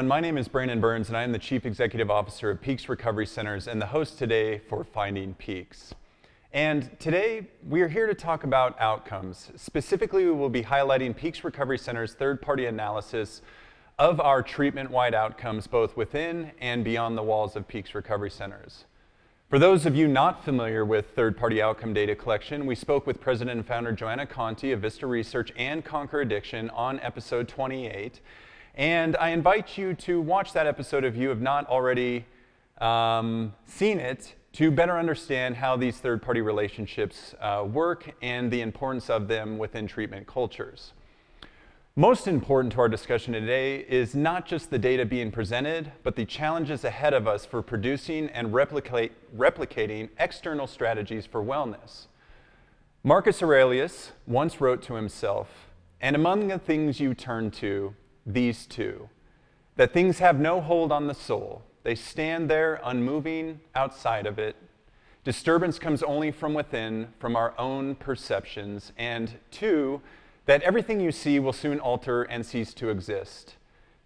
Everyone. My name is Brandon Burns, and I am the Chief Executive Officer of Peaks Recovery Centers and the host today for Finding Peaks. And today, we are here to talk about outcomes. Specifically, we will be highlighting Peaks Recovery Center's third party analysis of our treatment wide outcomes, both within and beyond the walls of Peaks Recovery Centers. For those of you not familiar with third party outcome data collection, we spoke with President and founder Joanna Conti of Vista Research and Conquer Addiction on episode 28. And I invite you to watch that episode if you have not already um, seen it to better understand how these third party relationships uh, work and the importance of them within treatment cultures. Most important to our discussion today is not just the data being presented, but the challenges ahead of us for producing and replicating external strategies for wellness. Marcus Aurelius once wrote to himself, and among the things you turn to, these two that things have no hold on the soul, they stand there unmoving outside of it. Disturbance comes only from within, from our own perceptions. And two, that everything you see will soon alter and cease to exist.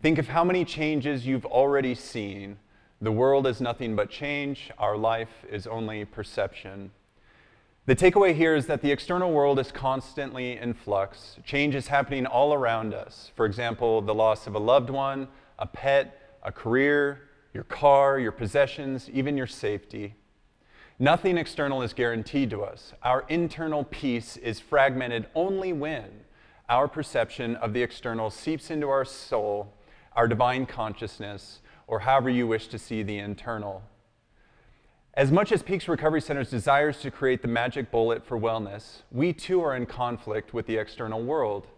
Think of how many changes you've already seen. The world is nothing but change, our life is only perception. The takeaway here is that the external world is constantly in flux. Change is happening all around us. For example, the loss of a loved one, a pet, a career, your car, your possessions, even your safety. Nothing external is guaranteed to us. Our internal peace is fragmented only when our perception of the external seeps into our soul, our divine consciousness, or however you wish to see the internal. As much as Peaks Recovery Centers desires to create the magic bullet for wellness, we too are in conflict with the external world.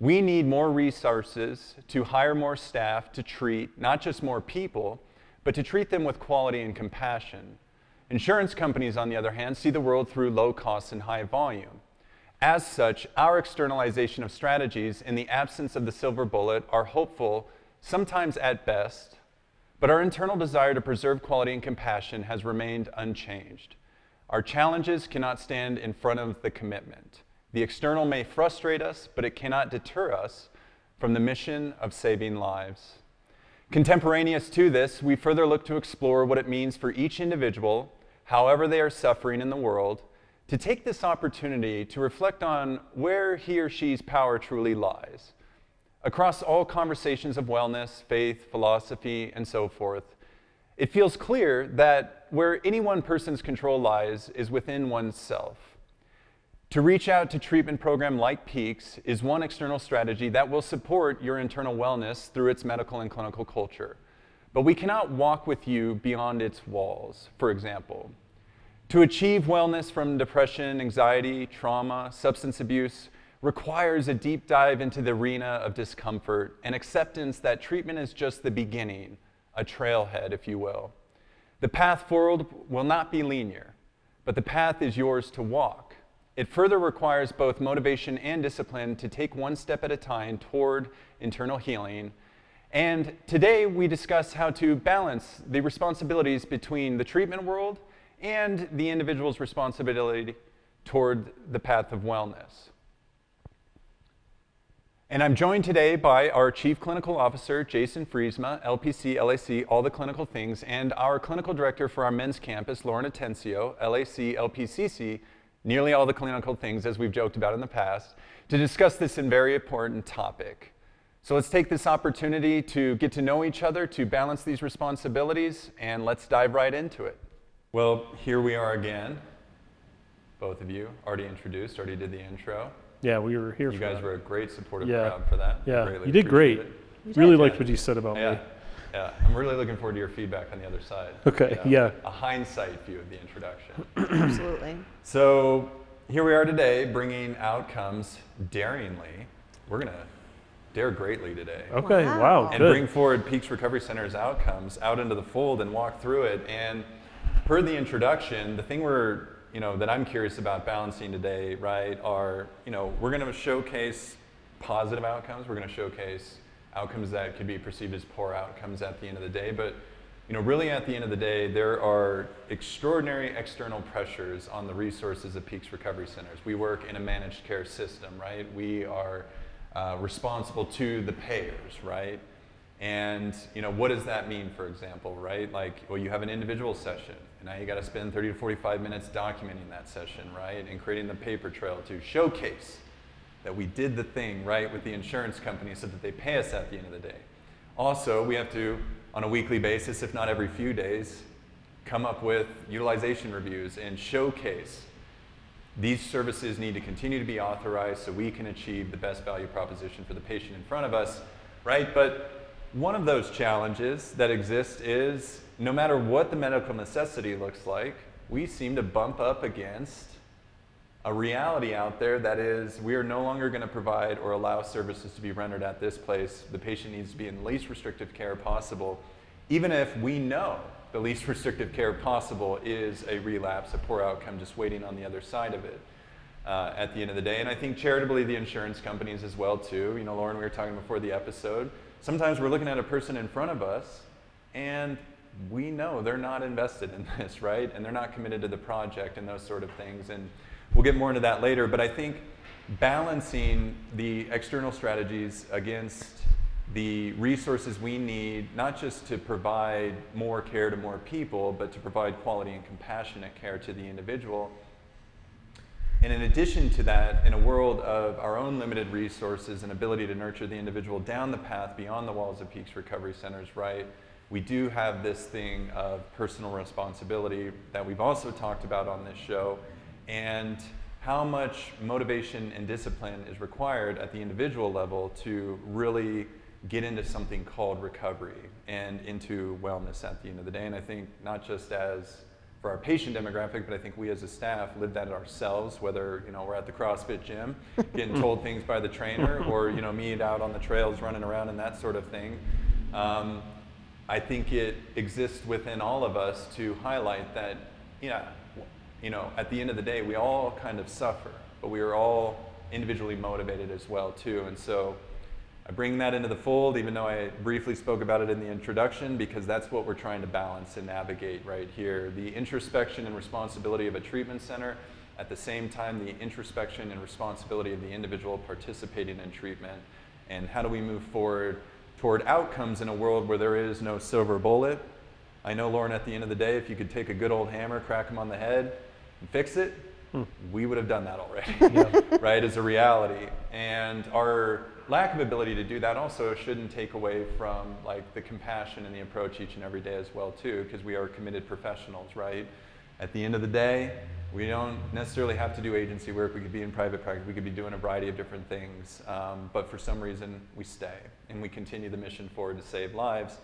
We need more resources to hire more staff to treat not just more people, but to treat them with quality and compassion. Insurance companies, on the other hand, see the world through low costs and high volume. As such, our externalization of strategies in the absence of the silver bullet are hopeful, sometimes at best, but our internal desire to preserve quality and compassion has remained unchanged. Our challenges cannot stand in front of the commitment. The external may frustrate us, but it cannot deter us from the mission of saving lives. Contemporaneous to this, we further look to explore what it means for each individual, however they are suffering in the world, to take this opportunity to reflect on where he or she's power truly lies. Across all conversations of wellness, faith, philosophy, and so forth, it feels clear that where any one person's control lies is within oneself. To reach out to treatment program like Peaks is one external strategy that will support your internal wellness through its medical and clinical culture. But we cannot walk with you beyond its walls, for example. To achieve wellness from depression, anxiety, trauma, substance abuse requires a deep dive into the arena of discomfort and acceptance that treatment is just the beginning, a trailhead, if you will. The path forward will not be linear, but the path is yours to walk. It further requires both motivation and discipline to take one step at a time toward internal healing. And today we discuss how to balance the responsibilities between the treatment world and the individual's responsibility toward the path of wellness. And I'm joined today by our Chief Clinical Officer, Jason Friesema, LPC, LAC, all the clinical things, and our Clinical Director for our men's campus, Lauren Atencio, LAC, LPCC, nearly all the clinical things as we've joked about in the past, to discuss this very important topic. So let's take this opportunity to get to know each other, to balance these responsibilities, and let's dive right into it. Well, here we are again. Both of you already introduced, already did the intro. Yeah, we were here You for guys that. were a great supportive Yeah. crowd for that. Yeah, Greatly you did great. appreciate You Really did. liked Yeah. what you said about. Yeah, me. yeah. I'm really looking forward to your feedback on the other side. Okay, yeah. A hindsight view of the introduction. Absolutely. So here we are today, bringing outcomes daringly. We're going to dare greatly today. Okay, Wow. wow, And good. bring forward Peaks Recovery Center's outcomes out into the fold and walk through it. And per the introduction, the thing we're, you know, that I'm curious about balancing today, right, are, you know, we're going to showcase positive outcomes. We're going to showcase outcomes that could be perceived as poor outcomes at the end of the day. But, you know, really at the end of the day, there are extraordinary external pressures on the resources of Peaks Recovery Centers. We work in a managed care system, right? We are uh, responsible to the payers, right? And you know, what does that mean, for example, right? Like, well, you have an individual session, now you got to spend 30 to 45 minutes documenting that session, right? And creating the paper trail to showcase that we did the thing right with the insurance company so that they pay us at the end of the day. Also, we have to, on a weekly basis, if not every few days, come up with utilization reviews and showcase these services need to continue to be authorized so we can achieve the best value proposition for the patient in front of us, right? But one of those challenges that exist is no matter what the medical necessity looks like, we seem to bump up against a reality out there that is we are no longer going to provide or allow services to be rendered at this place. The patient needs to be in the least restrictive care possible, even if we know the least restrictive care possible is a relapse, a poor outcome, just waiting on the other side of it. Uh, at the end of the day. And I think charitably, the insurance companies as well too. You know, Lauren, we were talking before the episode. Sometimes we're looking at a person in front of us, and we know they're not invested in this, right? And they're not committed to the project and those sort of things. And we'll get more into that later. But I think balancing the external strategies against the resources we need, not just to provide more care to more people, but to provide quality and compassionate care to the individual. And in addition to that, in a world of our own limited resources and ability to nurture the individual down the path beyond the walls of Peaks Recovery Centers, right, we do have this thing of personal responsibility that we've also talked about on this show. And how much motivation and discipline is required at the individual level to really get into something called recovery and into wellness at the end of the day. And I think not just as for our patient demographic, but I think we as a staff live that ourselves, whether you know we're at the CrossFit gym getting told things by the trainer, or you know me out on the trails running around and that sort of thing. Um, I think it exists within all of us to highlight that, yeah, you know, at the end of the day, we all kind of suffer, but we are all individually motivated as well too, and so I bring that into the fold, even though I briefly spoke about it in the introduction, because that's what we're trying to balance and navigate right here. The introspection and responsibility of a treatment center, at the same time, the introspection and responsibility of the individual participating in treatment. And how do we move forward toward outcomes in a world where there is no silver bullet? I know, Lauren, at the end of the day, if you could take a good old hammer, crack him on the head, and fix it, hmm. we would have done that already, yeah. right, as a reality. And our lack of ability to do that also shouldn't take away from like the compassion and the approach each and every day as well too because we are committed professionals right at the end of the day we don't necessarily have to do agency work we could be in private practice we could be doing a variety of different things um, but for some reason we stay and we continue the mission forward to save lives.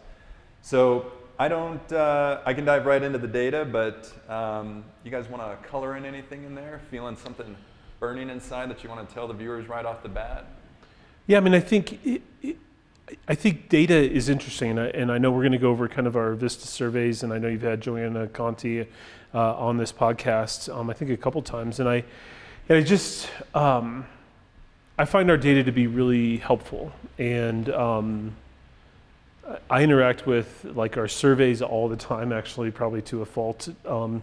So i don't uh, i can dive right into the data but um, you guys want to color in anything in there? Feeling something burning inside that you want to tell the viewers right off the bat? Yeah, I mean, I think it, it, I think data is interesting, and I, and I know we're going to go over kind of our Vista surveys, and I know you've had Joanna Conti uh, on this podcast, um, I think a couple times, and I, and I just, um, I find our data to be really helpful, and um, I interact with like our surveys all the time, actually, probably to a fault, um,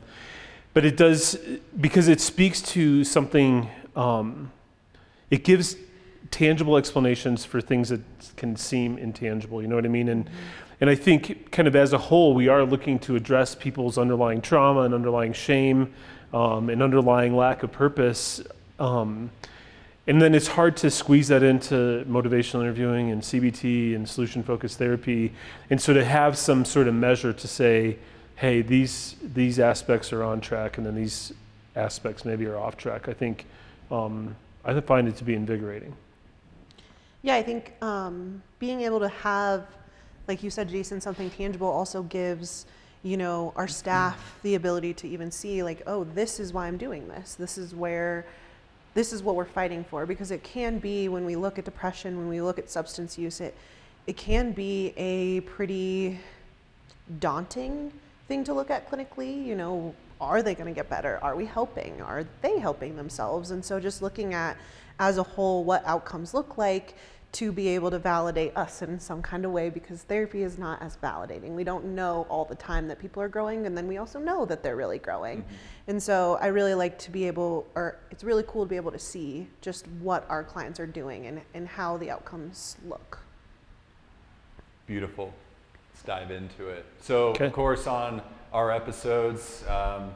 but it does because it speaks to something. Um, it gives tangible explanations for things that can seem intangible. You know what I mean? And mm-hmm. and I think kind of as a whole, we are looking to address people's underlying trauma and underlying shame um, and underlying lack of purpose. Um, and then it's hard to squeeze that into motivational interviewing and CBT and solution focused therapy. And so to have some sort of measure to say, hey, these these aspects are on track, and then these aspects maybe are off track. I think um, I find it to be invigorating. Yeah, I think um, being able to have, like you said, Jason, something tangible also gives you know our staff the ability to even see like oh this is why i'm doing this this is where this is what we're fighting for because it can be when we look at depression when we look at substance use it it can be a pretty daunting thing to look at clinically. You know are they going to get better? Are we helping? Are they helping themselves? And so just looking at as a whole what outcomes look like to be able to validate us in some kind of way because therapy is not as validating. We don't know all the time that people are growing, and then we also know that they're really growing. Mm-hmm. And so I really like to be able, or it's really cool to be able to see just what our clients are doing and, and how the outcomes look. Beautiful. Let's dive into it. So, Okay. of course, on our episodes, um,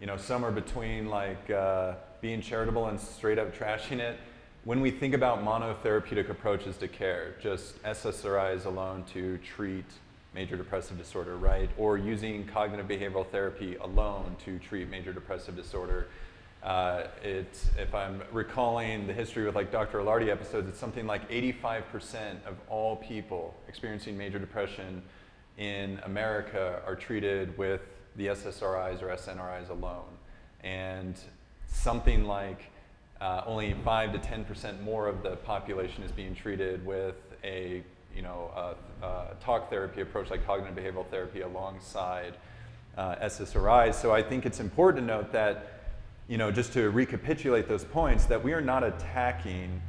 you know, somewhere between like uh, being charitable and straight up trashing it. When we think about monotherapeutic approaches to care, just SSRIs alone to treat major depressive disorder, right? Or using cognitive behavioral therapy alone to treat major depressive disorder. Uh, it's, if I'm recalling the history with like Dr. Ilardi episodes, it's something like 85% of all people experiencing major depression in America are treated with the SSRIs or SNRIs alone. And something like uh, only 5 to 10% more of the population is being treated with a you know, a, a talk therapy approach like cognitive behavioral therapy alongside uh, SSRIs. So I think it's important to note that, you know, just to recapitulate those points, that we are not attacking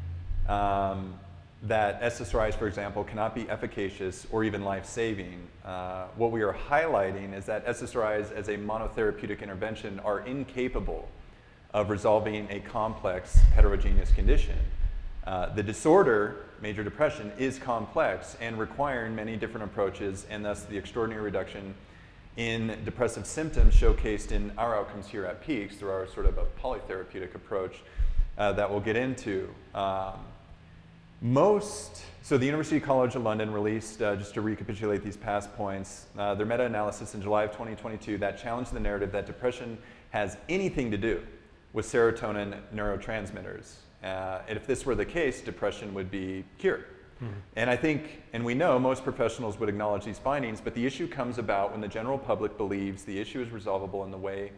um, that SSRIs, for example, cannot be efficacious or even life-saving. Uh, what we are highlighting is that SSRIs as a monotherapeutic intervention are incapable of resolving a complex heterogeneous condition. Uh, the disorder, major depression, is complex and requiring many different approaches, and thus the extraordinary reduction in depressive symptoms showcased in our outcomes here at Peaks through our sort of a polytherapeutic approach uh, that we'll get into. Um, most, so the University College of London released, uh, just to recapitulate these past points, uh, their meta analysis in July of 2022 that challenged the narrative that depression has anything to do with serotonin neurotransmitters. Uh, and if this were the case, depression would be cured. And I think, and we know most professionals would acknowledge these findings, but the issue comes about when the general public believes the issue is resolvable in the way,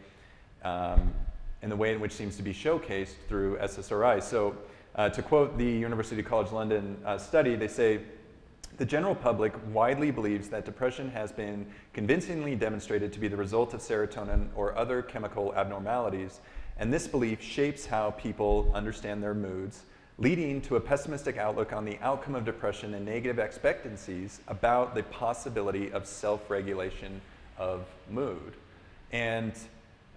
um, in the way in which seems to be showcased through SSRI. So, uh, to quote the University College London uh, study, they say, the general public widely believes that depression has been convincingly demonstrated to be the result of serotonin or other chemical abnormalities, and this belief shapes how people understand their moods, leading to a pessimistic outlook on the outcome of depression and negative expectancies about the possibility of self regulation of mood. And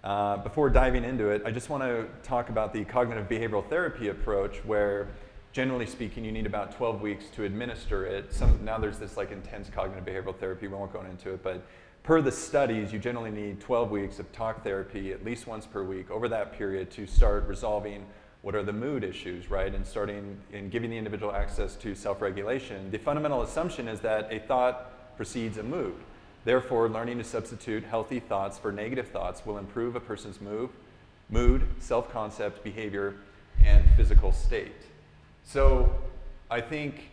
uh, before diving into it, I just want to talk about the cognitive behavioral therapy approach, where generally speaking, you need about 12 weeks to administer it. Some, now there's this like intense cognitive behavioral therapy, we won't go into it, but per the studies, you generally need 12 weeks of talk therapy at least once per week over that period to start resolving what are the mood issues, right? And starting and giving the individual access to self regulation. The fundamental assumption is that a thought precedes a mood. Therefore, learning to substitute healthy thoughts for negative thoughts will improve a person's mood, mood, self concept, behavior, and physical state. So, I think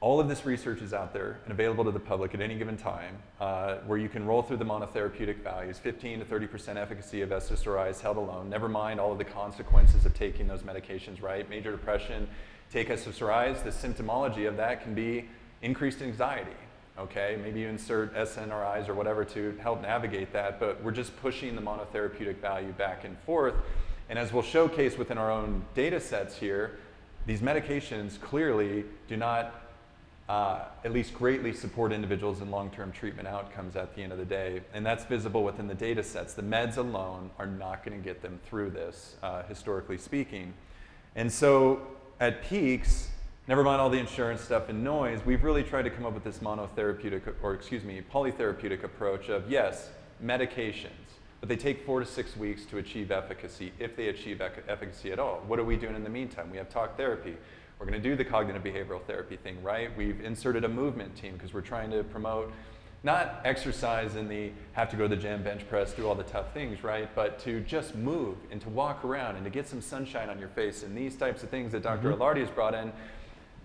all of this research is out there and available to the public at any given time, uh, where you can roll through the monotherapeutic values 15 to 30% efficacy of SSRIs held alone, never mind all of the consequences of taking those medications, right? Major depression, take SSRIs, the symptomology of that can be increased anxiety, okay? Maybe you insert SNRIs or whatever to help navigate that, but we're just pushing the monotherapeutic value back and forth. And as we'll showcase within our own data sets here, these medications clearly do not uh, at least greatly support individuals in long-term treatment outcomes at the end of the day. And that's visible within the data sets. The meds alone are not going to get them through this, uh, historically speaking. And so at Peaks, never mind all the insurance stuff and noise, we've really tried to come up with this monotherapeutic, or excuse me, polytherapeutic approach of, yes, medications, but they take four to six weeks to achieve efficacy, if they achieve efficacy at all. What are we doing in the meantime? We have talk therapy. We're going to do the cognitive behavioral therapy thing, right? We've inserted a movement team because we're trying to promote not exercise in the have to go to the gym, bench press, do all the tough things, right? But to just move and to walk around and to get some sunshine on your face and these types of things that doctor mm-hmm. Ilardi has brought in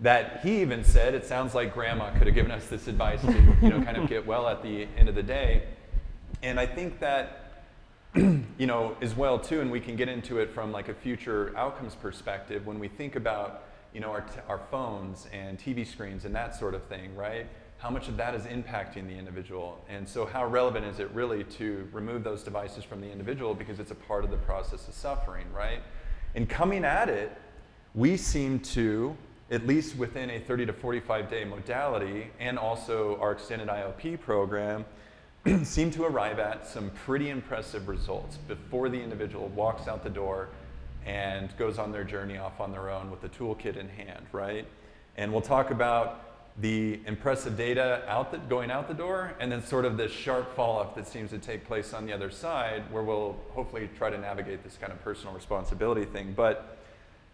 that he even said it sounds like grandma could have given us this advice to you know kind of get well at the end of the day and i think that you know as well too and we can get into it from like a future outcomes perspective when we think about you know our, t- our phones and tv screens and that sort of thing right? How much of that is impacting the individual? And so how relevant is it really to remove those devices from the individual because it's a part of the process of suffering right? And coming at it we seem to at least within a 30 to 45 day modality and also our extended iop program seem to arrive at some pretty impressive results before the individual walks out the door and goes on their journey off on their own with the toolkit in hand, right? And we'll talk about the impressive data out the, going out the door, and then sort of this sharp fall off that seems to take place on the other side, where we'll hopefully try to navigate this kind of personal responsibility thing. But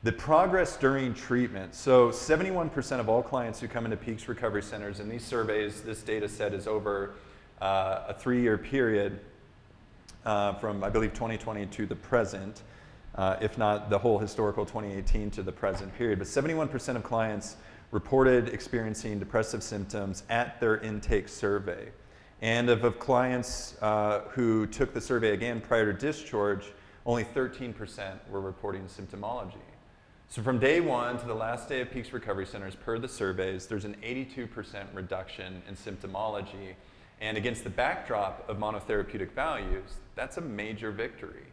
the progress during treatment. So 71% of all clients who come into Peaks Recovery Centers, in these surveys, this data set is over uh, a three-year period uh, from, I believe, 2020 to the present, uh, if not the whole historical 2018 to the present period. But 71% of clients reported experiencing depressive symptoms at their intake survey. And of, of clients uh, who took the survey again prior to discharge, only 13% were reporting symptomology. So from day one to the last day of Peaks Recovery Centers, per the surveys, there's an 82% reduction in symptomology. And against the backdrop of monotherapeutic values, that's a major victory.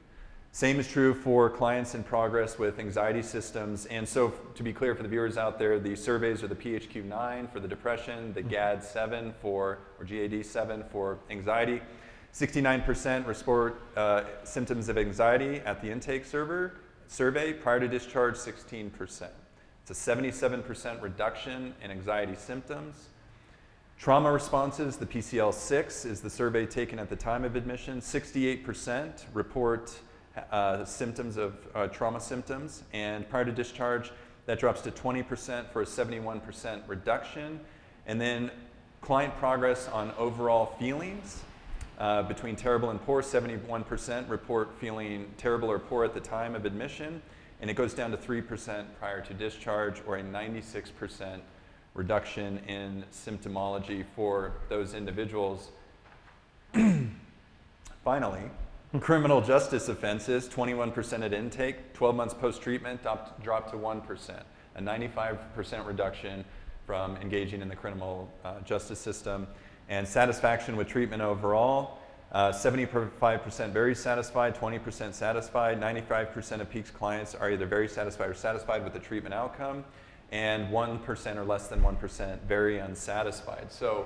Same is true for clients in progress with anxiety systems. And so, to be clear for the viewers out there, the surveys are the PHQ-9 for the depression, the mm-hmm. GAD-7 for, or GAD-7 for anxiety. 69% report uh, symptoms of anxiety at the intake server, survey. Prior to discharge, 16%. It's a 77% reduction in anxiety symptoms. Trauma responses, the PCL-6 is the survey taken at the time of admission. 68% report uh, symptoms of uh, trauma symptoms, and prior to discharge, that drops to 20% for a 71% reduction. And then client progress on overall feelings uh, between terrible and poor, 71% report feeling terrible or poor at the time of admission, and it goes down to 3% prior to discharge, or a 96% reduction in symptomology for those individuals. Finally, Criminal justice offenses, 21% at intake, 12 months post treatment, dropped to 1%, a 95% reduction from engaging in the criminal uh, justice system. And satisfaction with treatment overall, uh, 75% very satisfied, 20% satisfied, 95% of Peaks clients are either very satisfied or satisfied with the treatment outcome, and 1% or less than 1% very unsatisfied. So,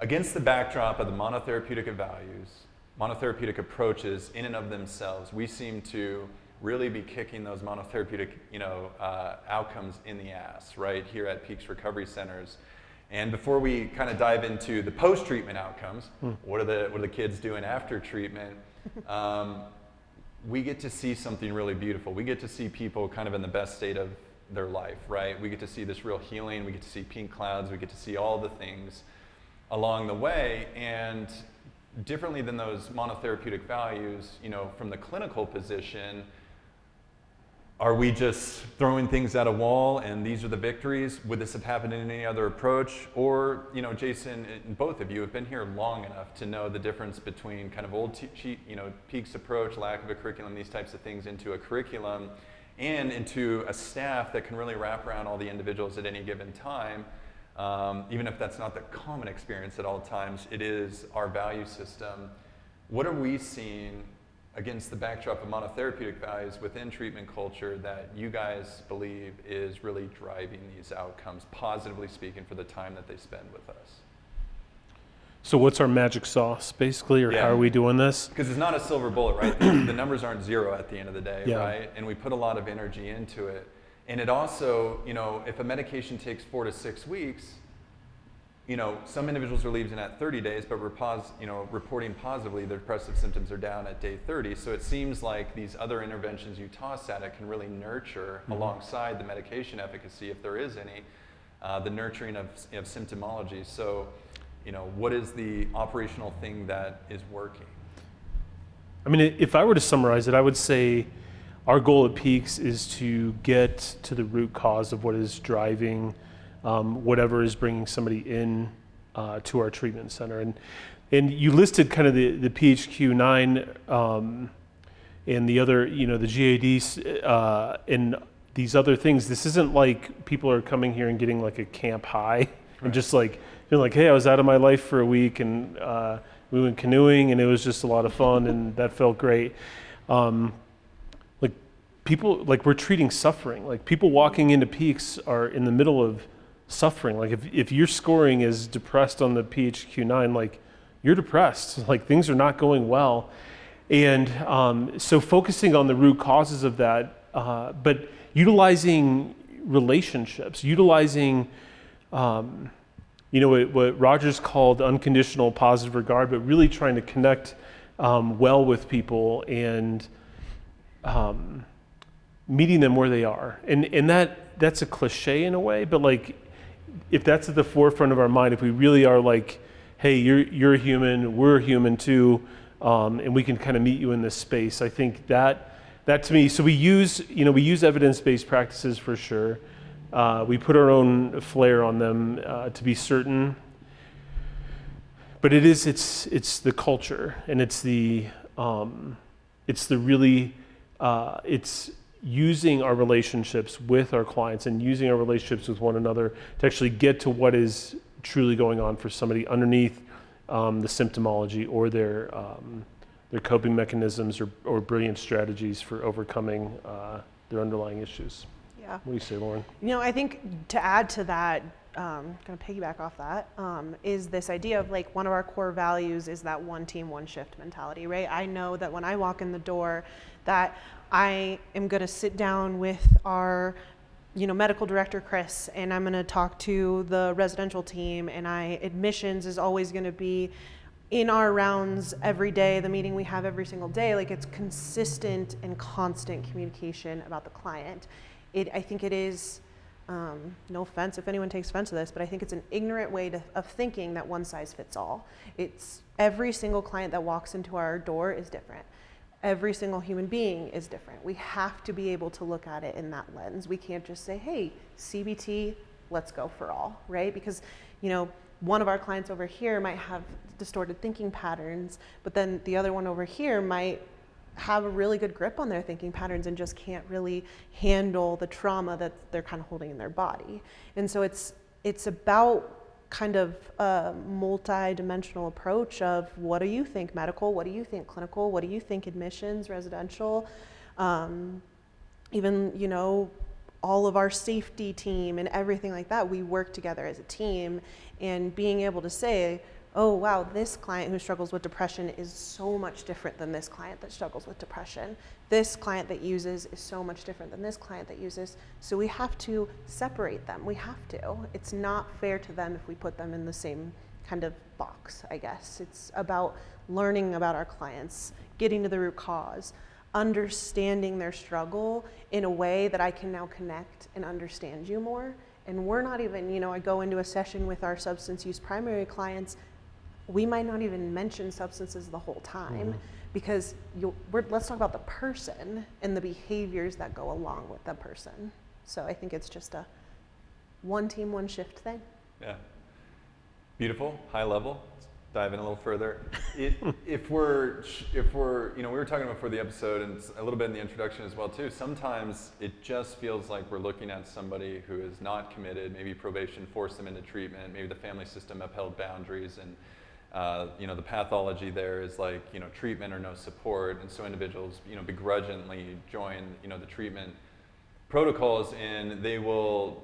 against the backdrop of the monotherapeutic values, monotherapeutic approaches in and of themselves, we seem to really be kicking those monotherapeutic you know, uh, outcomes in the ass, right, here at Peaks Recovery Centers. And before we kind of dive into the post-treatment outcomes, hmm. what, are the, what are the kids doing after treatment? Um, we get to see something really beautiful. We get to see people kind of in the best state of their life, right? We get to see this real healing. We get to see pink clouds. We get to see all the things along the way. And differently than those monotherapeutic values, you know, from the clinical position, are we just throwing things at a wall and these are the victories? Would this have happened in any other approach? Or, you know, Jason, both of you have been here long enough to know the difference between kind of old, you know, Peaks approach, lack of a curriculum, these types of things into a curriculum and into a staff that can really wrap around all the individuals at any given time um, even if that's not the common experience at all times, it is our value system. What are we seeing against the backdrop of monotherapeutic values within treatment culture that you guys believe is really driving these outcomes, positively speaking, for the time that they spend with us? So, what's our magic sauce, basically, or yeah. how are we doing this? Because it's not a silver bullet, right? the, the, numbers aren't zero at the end of the day, yeah. right? And we put a lot of energy into it. And it also, you know, if a medication takes four to six weeks, you know, some individuals are leaving at 30 days, but repos, you know, reporting positively their depressive symptoms are down at day 30. So it seems like these other interventions you toss at it can really nurture mm-hmm. alongside the medication efficacy, if there is any, uh, the nurturing of, of symptomology. So, you know, what is the operational thing that is working? I mean, if I were to summarize it, I would say our goal at Peaks is to get to the root cause of what is driving um, whatever is bringing somebody in uh, to our treatment center. And, and you listed kind of the, the PHQ-9 um, and the other, you know, the GADs uh, and these other things. This isn't like people are coming here and getting like a camp high right. and just like, feeling like, hey, I was out of my life for a week and uh, we went canoeing and it was just a lot of fun and that felt great. Um, people like we're treating suffering. Like people walking into peaks are in the middle of suffering. Like if, if you're scoring is depressed on the phq9 like you're depressed. Like things are not going well. And um, so focusing on the root causes of that uh, but utilizing relationships utilizing um, you know, what, what Rogers called unconditional positive regard, but really trying to connect um, well with people and um, meeting them where they are. And, and that, that's a cliche in a way, but like, if that's at the forefront of our mind, if we really are like, hey, you're, you're human, we're human too, um, and we can kind of meet you in this space, I think that, that to me, so we use, you know, we use evidence-based practices for sure. Uh, we put our own flair on them uh, to be certain. But it is, it's, it's the culture and it's the, um, it's the really, uh, it's using our relationships with our clients and using our relationships with one another to actually get to what is truly going on for somebody underneath um, the symptomology or their, um, their coping mechanisms or, or brilliant strategies for overcoming uh, their underlying issues. Yeah. What do you say, Lauren? You know, I think to add to that, um, kind of piggyback off that, um, is this idea of like one of our core values is that one team, one shift mentality, right? I know that when I walk in the door, that I am going to sit down with our you know medical director Chris and I'm going to talk to the residential team and I admissions is always going to be in our rounds every day the meeting we have every single day like it's consistent and constant communication about the client it I think it is um, no offense if anyone takes offense to this, but I think it's an ignorant way to, of thinking that one size fits all. It's every single client that walks into our door is different. Every single human being is different. We have to be able to look at it in that lens. We can't just say, hey, CBT, let's go for all, right? Because, you know, one of our clients over here might have distorted thinking patterns, but then the other one over here might have a really good grip on their thinking patterns and just can't really handle the trauma that they're kind of holding in their body. And so it's it's about kind of a multi-dimensional approach of what do you think medical, what do you think clinical, what do you think admissions, residential, um, even you know all of our safety team and everything like that. We work together as a team, and being able to say oh wow, this client who struggles with depression is so much different than this client that struggles with depression. This client that uses is so much different than this client that uses. So we have to separate them. We have to. It's not fair to them if we put them in the same kind of box, I guess. It's about learning about our clients, getting to the root cause, understanding their struggle in a way that I can now connect and understand you more. And we're not even, you know, I go into a session with our substance use primary clients we might not even mention substances the whole time mm-hmm. because let's talk about the person and the behaviors that go along with the person. So I think it's just a one team, one shift thing. Yeah. Beautiful, high level. Let's dive in a little further. It, if we're, if we're, you know, we were talking about for the episode and a little bit in the introduction as well too. Sometimes it just feels like we're looking at somebody who is not committed. Maybe probation forced them into treatment. Maybe the family system upheld boundaries and uh, you know, the pathology there is like, you know, treatment or no support. And so individuals, you know, begrudgingly join, you know, the treatment protocols and they will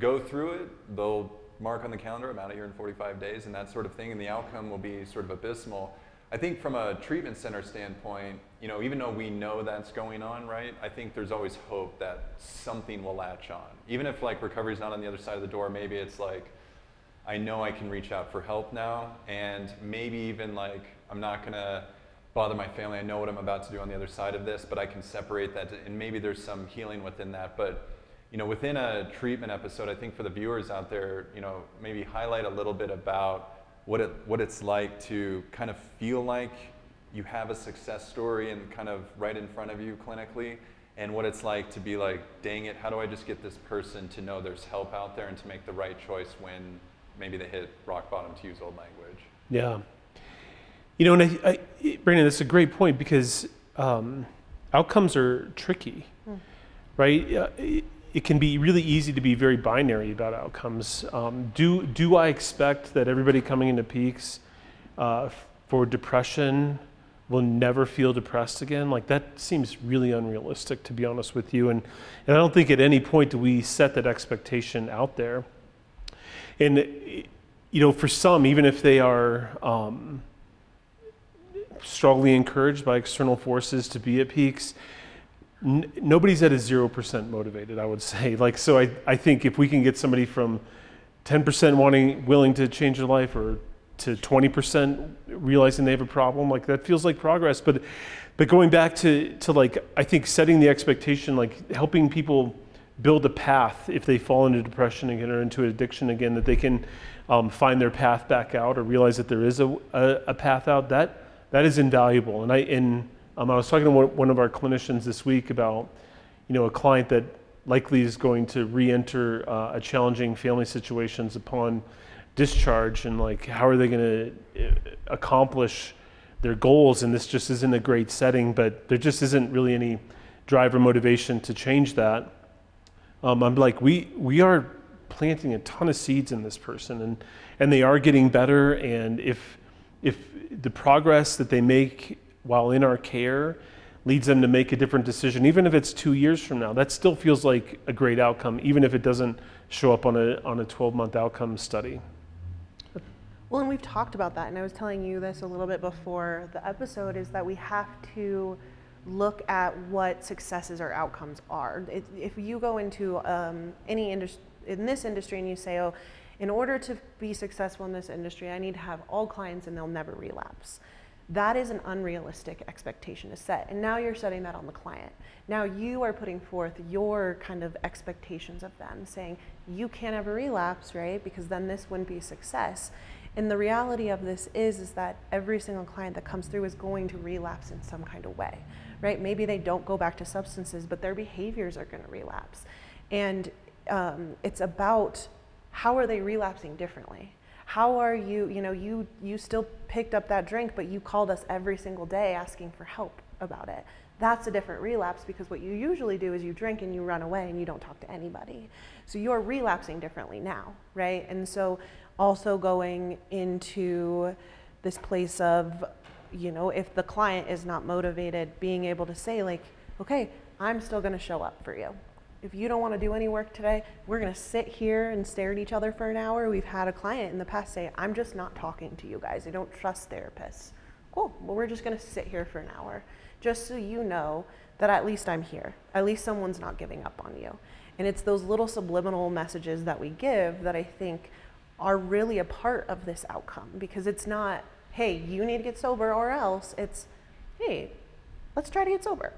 go through it. They'll mark on the calendar, I'm out of here in 45 days and that sort of thing. And the outcome will be sort of abysmal. I think from a treatment center standpoint, you know, even though we know that's going on, right, I think there's always hope that something will latch on. Even if like recovery's not on the other side of the door, maybe it's like, I know I can reach out for help now, and maybe even like I'm not gonna bother my family. I know what I'm about to do on the other side of this, but I can separate that, and maybe there's some healing within that. But you know, within a treatment episode, I think for the viewers out there, you know, maybe highlight a little bit about what it what it's like to kind of feel like you have a success story and kind of right in front of you clinically and what it's like to be like dang it how do i just get this person to know there's help out there and to make the right choice when maybe they hit rock bottom to use old language. Yeah. You know, and I, I Brandon, that's a great point because um, outcomes are tricky, mm. right? Uh, it, it, can be really easy to be very binary about outcomes. Um, do do I expect that everybody coming into peaks uh, for depression will never feel depressed again? Like that seems really unrealistic, to be honest with you. And and I don't think at any point do we set that expectation out there. And, you know, for some, even if they are um, strongly encouraged by external forces to be at peaks, n- nobody's at a 0% motivated, I would say. Like, so I, I think if we can get somebody from 10% wanting willing to change their life or to 20% realizing they have a problem like that feels like progress but but going back to to like i think setting the expectation like helping people build a path if they fall into depression again or into addiction again that they can um, find their path back out or realize that there is a, a, a path out that that is invaluable. And i and um, i was talking to one, of our clinicians this week about you know a client that likely is going to re-enter uh, a challenging family situations upon discharge and like how are they going to accomplish their goals? And this just isn't a great setting but there just isn't really any drive or motivation to change that um, i'm like we we are planting a ton of seeds in this person and and they are getting better and if if the progress that they make while in our care leads them to make a different decision even if it's two years from now that still feels like a great outcome even if it doesn't show up on a on a 12 month outcome study. Well, and we've talked about that, and I was telling you this a little bit before. The episode is that we have to look at what successes or outcomes are. If, you go into um, any industry, in this industry, and you say, oh, in order to be successful in this industry, I need to have all clients and they'll never relapse. That is an unrealistic expectation to set. And now you're setting that on the client. Now you are putting forth your kind of expectations of them, saying, you can't ever relapse, right? Because then this wouldn't be a success. And the reality of this is, is that every single client that comes through is going to relapse in some kind of way, right? Maybe they don't go back to substances, but their behaviors are going to relapse. And um, it's about how are they relapsing differently? How are you, you know, you, you still picked up that drink, but you called us every single day asking for help about it. That's a different relapse because what you usually do is you drink and you run away and you don't talk to anybody. So you're relapsing differently now, right? And so also going into this place of, you know, if the client is not motivated, being able to say, like, okay, I'm still going to show up for you. If you don't want to do any work today, we're going to sit here and stare at each other for an hour. We've had a client in the past say, I'm just not talking to you guys. I don't trust therapists. Cool. Well, we're just going to sit here for an hour just so you know that at least I'm here. At least someone's not giving up on you. And it's those little subliminal messages that we give that I think are really a part of this outcome because it's not, hey, you need to get sober or else. It's, hey, let's try to get sober.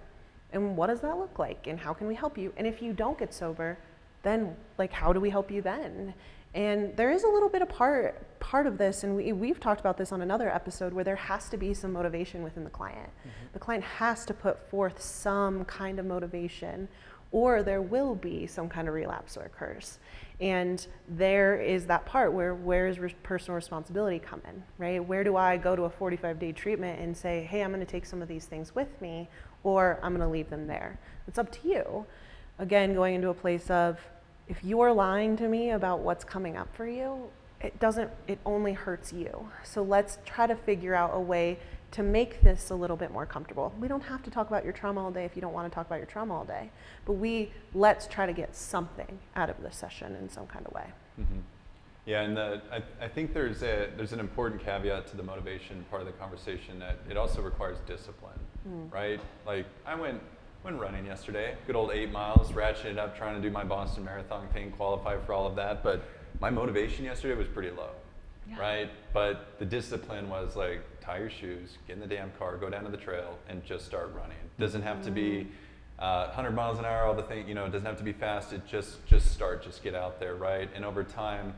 And what does that look like? And how can we help you? And if you don't get sober, then like how do we help you then? And there is a little bit of part part of this, and we, we've talked about this on another episode, where there has to be some motivation within the client. Mm-hmm. The client has to put forth some kind of motivation, or there will be some kind of relapse that occurs. And there is that part where where is re- personal responsibility come in, right? Where do I go to a 45 day treatment and say, hey, I'm going to take some of these things with me, or I'm going to leave them there? It's up to you. Again, going into a place of if you're lying to me about what's coming up for you, it doesn't, it only hurts you. So let's try to figure out a way to make this a little bit more comfortable. We don't have to talk about your trauma all day if you don't want to talk about your trauma all day, but we let's try to get something out of this session in some kind of way. Mm-hmm. Yeah, and the, I, I think there's a there's an important caveat to the motivation part of the conversation that it also requires discipline, mm. right? Like I went went running yesterday, good old eight miles, ratcheted up, trying to do my Boston Marathon thing, qualify for all of that, but my motivation yesterday was pretty low, yeah. right? But the discipline was like tie your shoes, get in the damn car, go down to the trail, and just start running. It doesn't have to be uh, 100 miles an hour, all the thing, you know, it doesn't have to be fast. It just just start, just get out there, right? And over time,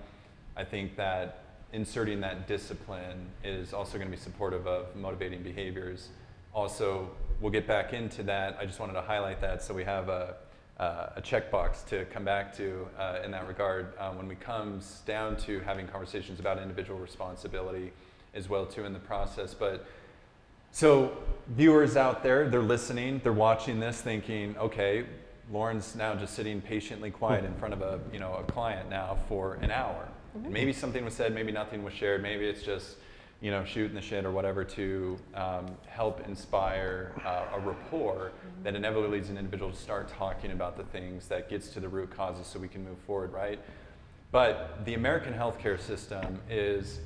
I think that inserting that discipline is also going to be supportive of motivating behaviors. Also, we'll get back into that. I just wanted to highlight that so we have a uh, a checkbox to come back to uh, in that regard um, when it comes down to having conversations about individual responsibility as well too in the process. But so viewers out there, they're listening, they're watching this, thinking, okay, Lauren's now just sitting patiently quiet in front of a you know a client now for an hour. Mm-hmm. maybe something was said, maybe nothing was shared, maybe it's just you know shooting the shit or whatever to um, help inspire uh, a rapport mm-hmm. that inevitably leads an individual to start talking about the things that gets to the root causes so we can move forward, right? But the American healthcare system is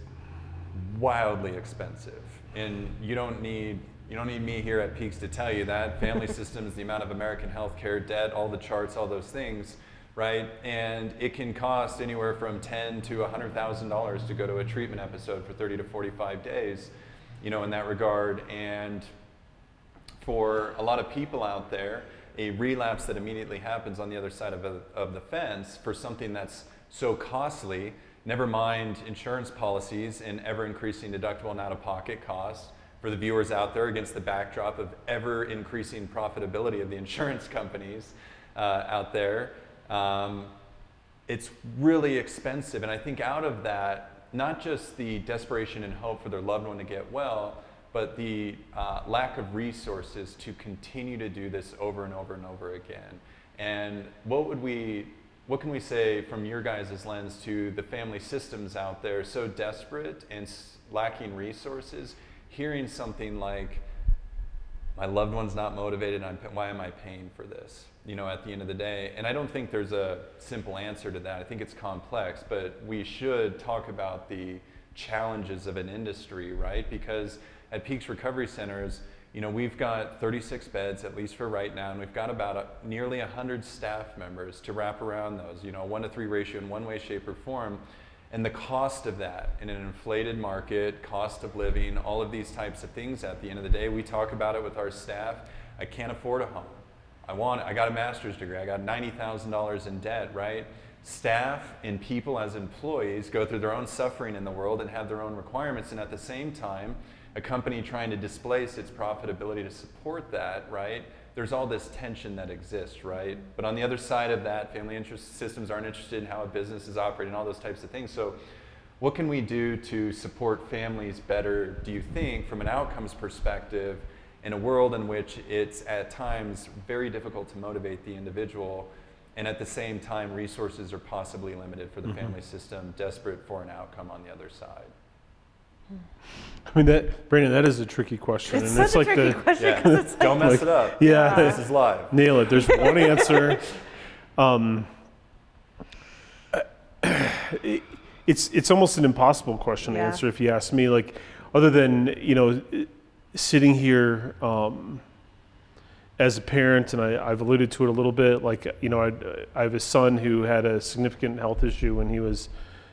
wildly expensive. And you don't need you don't need me here at Peaks to tell you that. Family systems, the amount of American healthcare debt, all the charts, all those things, right? And it can cost anywhere from ten to hundred thousand dollars to go to a treatment episode for 30 to 45 days, you know, in that regard. And for a lot of people out there, a relapse that immediately happens on the other side of, a, of the fence for something that's so costly, never mind insurance policies and ever increasing deductible and out of pocket costs for the viewers out there against the backdrop of ever increasing profitability of the insurance companies uh, out there. Um, it's really expensive. And I think out of that, not just the desperation and hope for their loved one to get well, but the uh, lack of resources to continue to do this over and over and over again. And what would we, what can we say from your guys' lens to the family systems out there so desperate and lacking resources, hearing something like, my loved one's not motivated, I'm, why am I paying for this? You know, at the end of the day. And I don't think there's a simple answer to that. I think it's complex, but we should talk about the challenges of an industry, right? Because at Peaks Recovery Centers, you know, we've got 36 beds, at least for right now, and we've got about a, nearly 100 staff members to wrap around those, you know, one to three ratio in one way, shape, or form. And the cost of that in an inflated market, cost of living, all of these types of things, at the end of the day, we talk about it with our staff. I can't afford a home. I want, I got a master's degree, I got $90,000 in debt, right? Staff and people as employees go through their own suffering in the world and have their own requirements, and at the same time, a company trying to displace its profitability to support that, right? There's all this tension that exists, right? But on the other side of that, family interest systems aren't interested in how a business is operating, all those types of things. So, what can we do to support families better, do you think, from an outcomes perspective, in a world in which it's at times very difficult to motivate the individual, and at the same time, resources are possibly limited for the Mm-hmm. family system, desperate for an outcome on the other side? I mean, that Brandon, that is a tricky question, It's and such it's a like tricky the question Yeah, because it's like, don't mess like- it up. yeah, This is live. nail it. There's one answer. Um, it- it's it's almost an impossible question to answer if you ask me. Like, other than you know, sitting here um, as a parent, and I, I've alluded to it a little bit. Like, you know, I, I have a son who had a significant health issue when he was,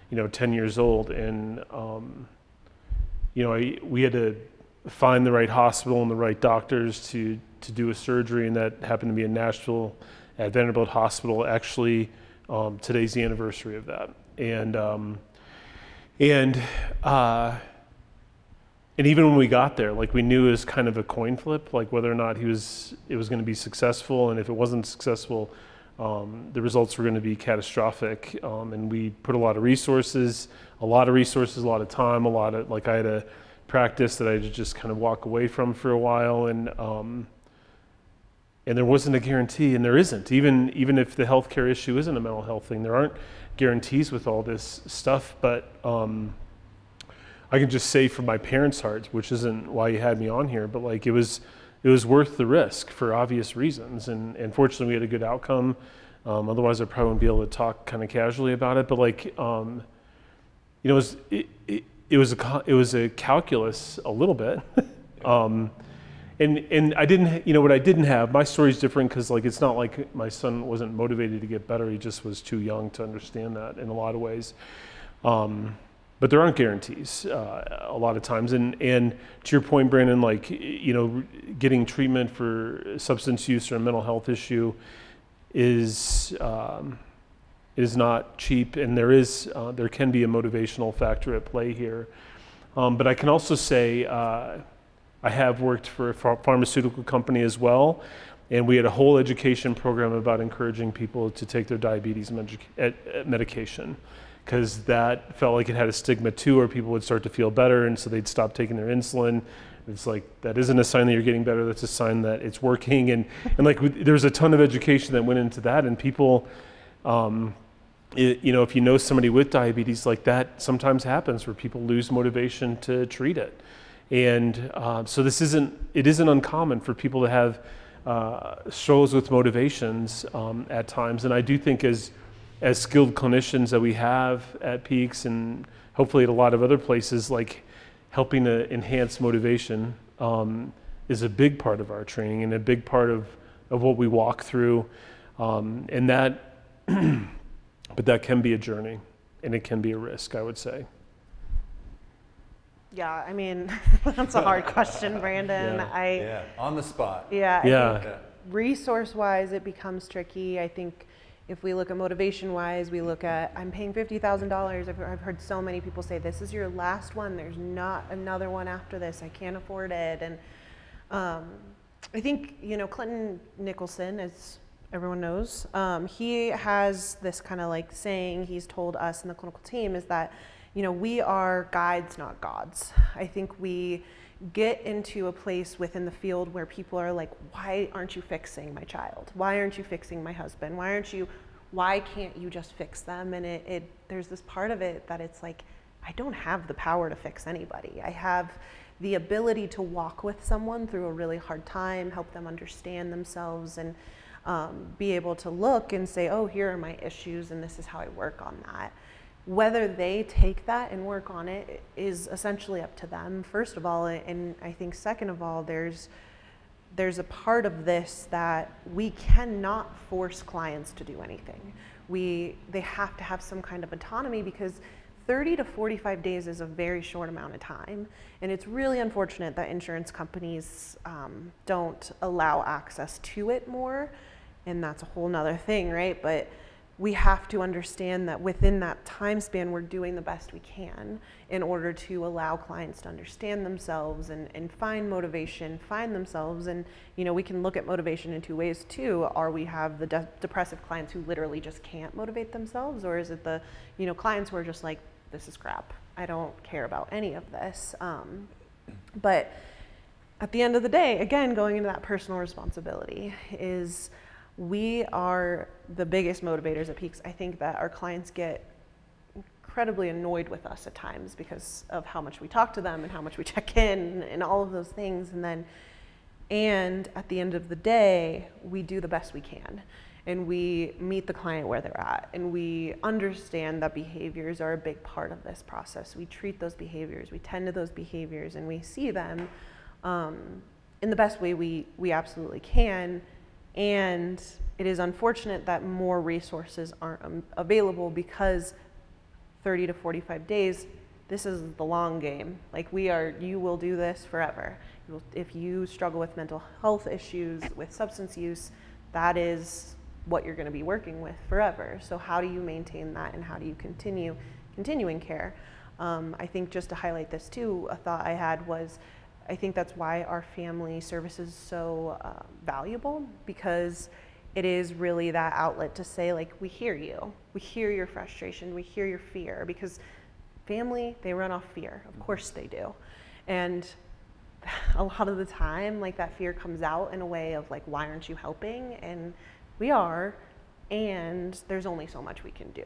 you know, 10 years old, and um, you know, I, we had to find the right hospital and the right doctors to to do a surgery, and that happened to be in Nashville at Vanderbilt Hospital. Actually, um, today's the anniversary of that, and um, and uh, and even when we got there, like we knew it was kind of a coin flip, like whether or not he was it was going to be successful, and if it wasn't successful, um, the results were going to be catastrophic. Um, and we put a lot of resources, a lot of resources, a lot of time, a lot of like I had a practice that I had just kind of walk away from for a while, and um, and there wasn't a guarantee, and there isn't. Even even if the healthcare issue isn't a mental health thing, there aren't guarantees with all this stuff. But um, I can just say from my parents' heart, which isn't why you had me on here, but like it was, it was worth the risk for obvious reasons. And, and fortunately, we had a good outcome. Um, otherwise, I probably wouldn't be able to talk kind of casually about it. But like, um, you know, it was it, it, it was a it was a calculus a little bit. um, and and I didn't, you know, what I didn't have. My story's different because like it's not like my son wasn't motivated to get better. He just was too young to understand that in a lot of ways. Um, but there aren't guarantees uh, a lot of times. And and to your point, Brandon, like you know, getting treatment for substance use or a mental health issue is um, is not cheap, and there is uh, there can be a motivational factor at play here. Um, but I can also say uh, I have worked for a ph- pharmaceutical company as well, and we had a whole education program about encouraging people to take their diabetes medic- ed- ed- medication because that felt like it had a stigma too, or people would start to feel better, and so they'd stop taking their insulin. It's like that isn't a sign that you're getting better. That's a sign that it's working, and and like there's a ton of education that went into that, and people. Um, it, you know, if you know somebody with diabetes like that, sometimes happens where people lose motivation to treat it, and uh, so this isn't it isn't uncommon for people to have uh, struggles with motivations um, at times, and I do think as as skilled clinicians that we have at Peaks and hopefully at a lot of other places, like helping to enhance motivation um, is a big part of our training and a big part of, of what we walk through. Um, and that but that can be a journey and it can be a risk, I would say. Yeah, I mean, that's a hard question, Brandon. Yeah. I Yeah, on the spot. yeah, I Yeah. think Yeah. resource-wise, it becomes tricky. I think if we look at motivation-wise, we look at I'm paying fifty thousand dollars. I've I've heard so many people say this is your last one. There's not another one after this. I can't afford it. And um, I think you know Clinton Nicholson, as everyone knows, um, he has this kind of like saying he's told us in the clinical team is that you know we are guides, not gods. I think we get into a place within the field where people are like, why aren't you fixing my child? Why aren't you fixing my husband? Why aren't you? Why can't you just fix them? And it, it there's this part of it that it's like, I don't have the power to fix anybody. I have the ability to walk with someone through a really hard time, help them understand themselves, and um, be able to look and say, oh, here are my issues, and this is how I work on that. Whether they take that and work on it is essentially up to them, first of all, and I think second of all, there's there's a part of this that we cannot force clients to do anything. We they have to have some kind of autonomy because 30 to 45 days is a very short amount of time, and it's really unfortunate that insurance companies um, don't allow access to it more, and that's a whole nother thing, right? But we have to understand that within that time span, we're doing the best we can in order to allow clients to understand themselves and, and find motivation, find themselves. And, you know, we can look at motivation in two ways too. Are we have the de- depressive clients who literally just can't motivate themselves? Or is it the, you know, clients who are just like, this is crap. I don't care about any of this. Um, but at the end of the day, again, going into that personal responsibility is we are the biggest motivators at Peaks. I think that our clients get incredibly annoyed with us at times because of how much we talk to them and how much we check in and all of those things. And then, and at the end of the day, we do the best we can. And we meet the client where they're at. And we understand that behaviors are a big part of this process. We treat those behaviors, we tend to those behaviors, and we see them um, in the best way we, we absolutely can. And it is unfortunate that more resources aren't um, available because 30 to 45 days, this is the long game. Like we are, you will do this forever. You will, if you struggle with mental health issues, with substance use, that is what you're going to be working with forever. So how do you maintain that, and how do you continue continuing care? Um, I think just to highlight this too, a thought I had was, I think that's why our family service is so uh, valuable because it is really that outlet to say like we hear you. We hear your frustration. We hear your fear. Because family they run off fear. Of course they do. And a lot of the time like that fear comes out in a way of like why aren't you helping? And we are. And there's only so much we can do.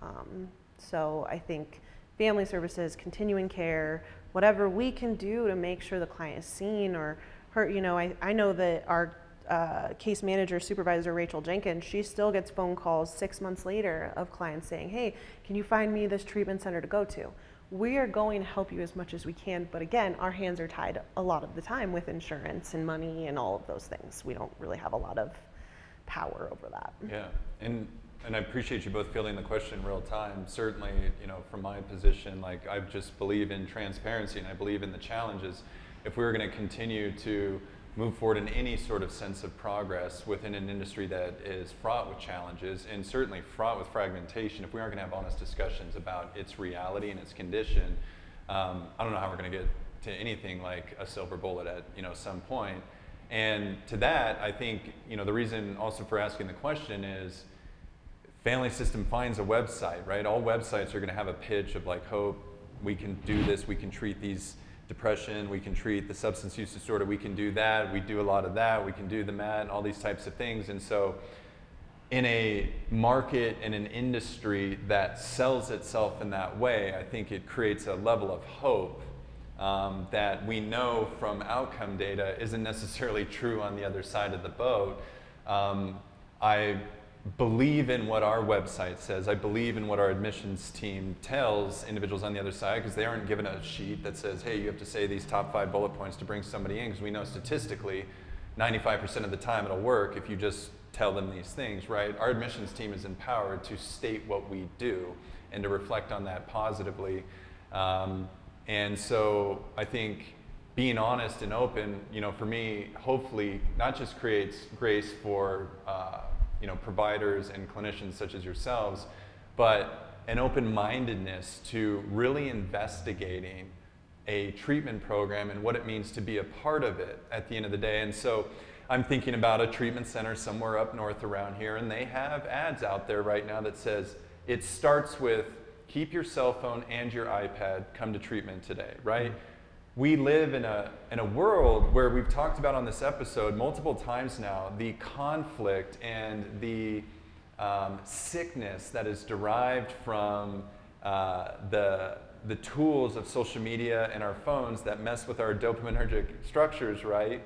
Um, so i think family services continuing care whatever we can do to make sure the client is seen or her you know i, I know that our uh, case manager supervisor Rachel Jenkins, she still gets phone calls six months later of clients saying, "Hey, can you find me this treatment center to go to?" We are going to help you as much as we can, but again, our hands are tied a lot of the time with insurance and money and all of those things. We don't really have a lot of power over that. Yeah, and and I appreciate you both fielding the question in real time. Certainly, you know, from my position, like I just believe in transparency and I believe in the challenges. If we were going to continue to move forward in any sort of sense of progress within an industry that is fraught with challenges and certainly fraught with fragmentation, if we aren't going to have honest discussions about its reality and its condition, um, I don't know how we're going to get to anything like a silver bullet at you know some point. And to that, I think you know the reason also for asking the question is family system finds a website, right? All websites are going to have a pitch of like hope. We can do this. We can treat these depression, we can treat the substance use disorder, we can do that, we do a lot of that, we can do the MAT, all these types of things. And so, in a market and an industry that sells itself in that way, I think it creates a level of hope um, that we know from outcome data isn't necessarily true on the other side of the boat. Um, I believe in what our website says. I believe in what our admissions team tells individuals on the other side because they aren't given a sheet that says, hey, you have to say these top five bullet points to bring somebody in because we know statistically 95% of the time it'll work if you just tell them these things, right? Our admissions team is empowered to state what we do and to reflect on that positively. Um, and so I think being honest and open, you know, for me, hopefully not just creates grace for, uh, you know, providers and clinicians such as yourselves, but an open-mindedness to really investigating a treatment program and what it means to be a part of it at the end of the day. And so I'm thinking about a treatment center somewhere up north around here, and they have ads out there right now that says it starts with keep your cell phone and your iPad, come to treatment today, right? Mm-hmm. We live in a, in a world where we've talked about on this episode multiple times now the conflict and the um, sickness that is derived from uh, the, the tools of social media and our phones that mess with our dopaminergic structures, right?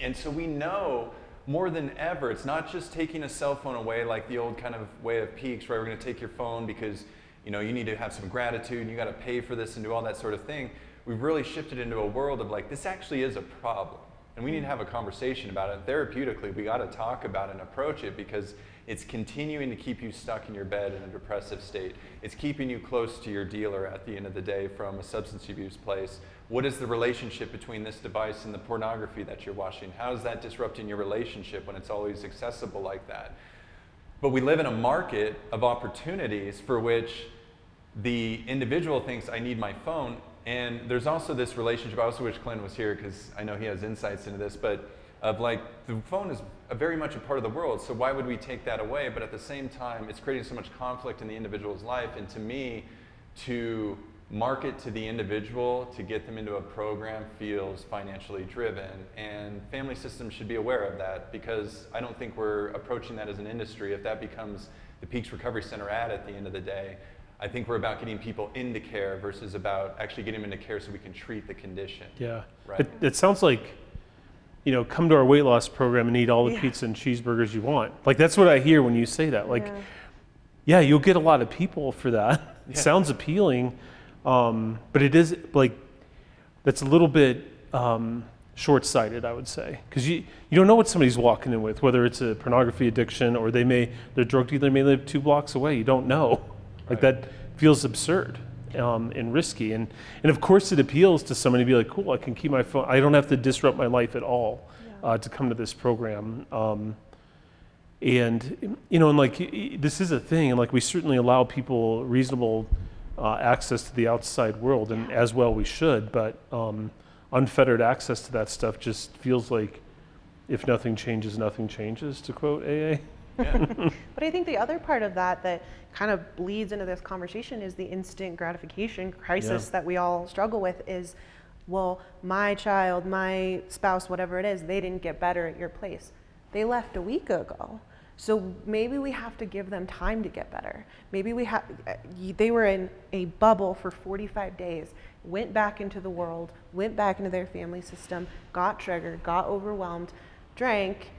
And so we know more than ever, it's not just taking a cell phone away like the old kind of way of peaks, right? We're going to take your phone because you know you need to have some gratitude and you got to pay for this and do all that sort of thing. We've really shifted into a world of like this actually is a problem, and we need to have a conversation about it. Therapeutically, we got to talk about and approach it because it's continuing to keep you stuck in your bed in a depressive state. It's keeping you close to your dealer at the end of the day from a substance abuse place. What is the relationship between this device and the pornography that you're watching? How is that disrupting your relationship when it's always accessible like that? But we live in a market of opportunities for which the individual thinks, I need my phone. And there's also this relationship. I also wish Clint was here because I know he has insights into this. But of like the phone is a very much a part of the world so why would we take that away but at the same time it's creating so much conflict in the individual's life and to me to market to the individual to get them into a program feels financially driven and family systems should be aware of that because i don't think we're approaching that as an industry if that becomes the peaks recovery center ad at the end of the day i think we're about getting people into care versus about actually getting them into care so we can treat the condition Yeah. Right. It, it sounds like, you know, come to our weight loss program and eat all the Yeah. pizza and cheeseburgers you want. Like that's what I hear when you say that. Like, Yeah. yeah, you'll get a lot of people for that. It Yeah. sounds appealing, um, but it is like that's a little bit um, short-sighted, I would say, because you you don't know what somebody's walking in with, whether it's a pornography addiction or they may their drug dealer may live two blocks away. You don't know. Like Right. that feels absurd um, and risky, and and of course it appeals to somebody to be like, cool, I can keep my phone. I don't have to disrupt my life at all uh, to come to this program. Um, and you know, and like this is a thing, and like we certainly allow people reasonable uh, access to the outside world, and as well we should. But um, unfettered access to that stuff just feels like, if nothing changes, nothing changes. To quote AA. Yeah. But I think the other part of that that kind of bleeds into this conversation is the instant gratification crisis Yeah. that we all struggle with is well, my child, my spouse, whatever it is, they didn't get better at your place. They left a week ago. So maybe we have to give them time to get better. Maybe we have they were in a bubble for 45 days, went back into the world, went back into their family system, got triggered, got overwhelmed, drank,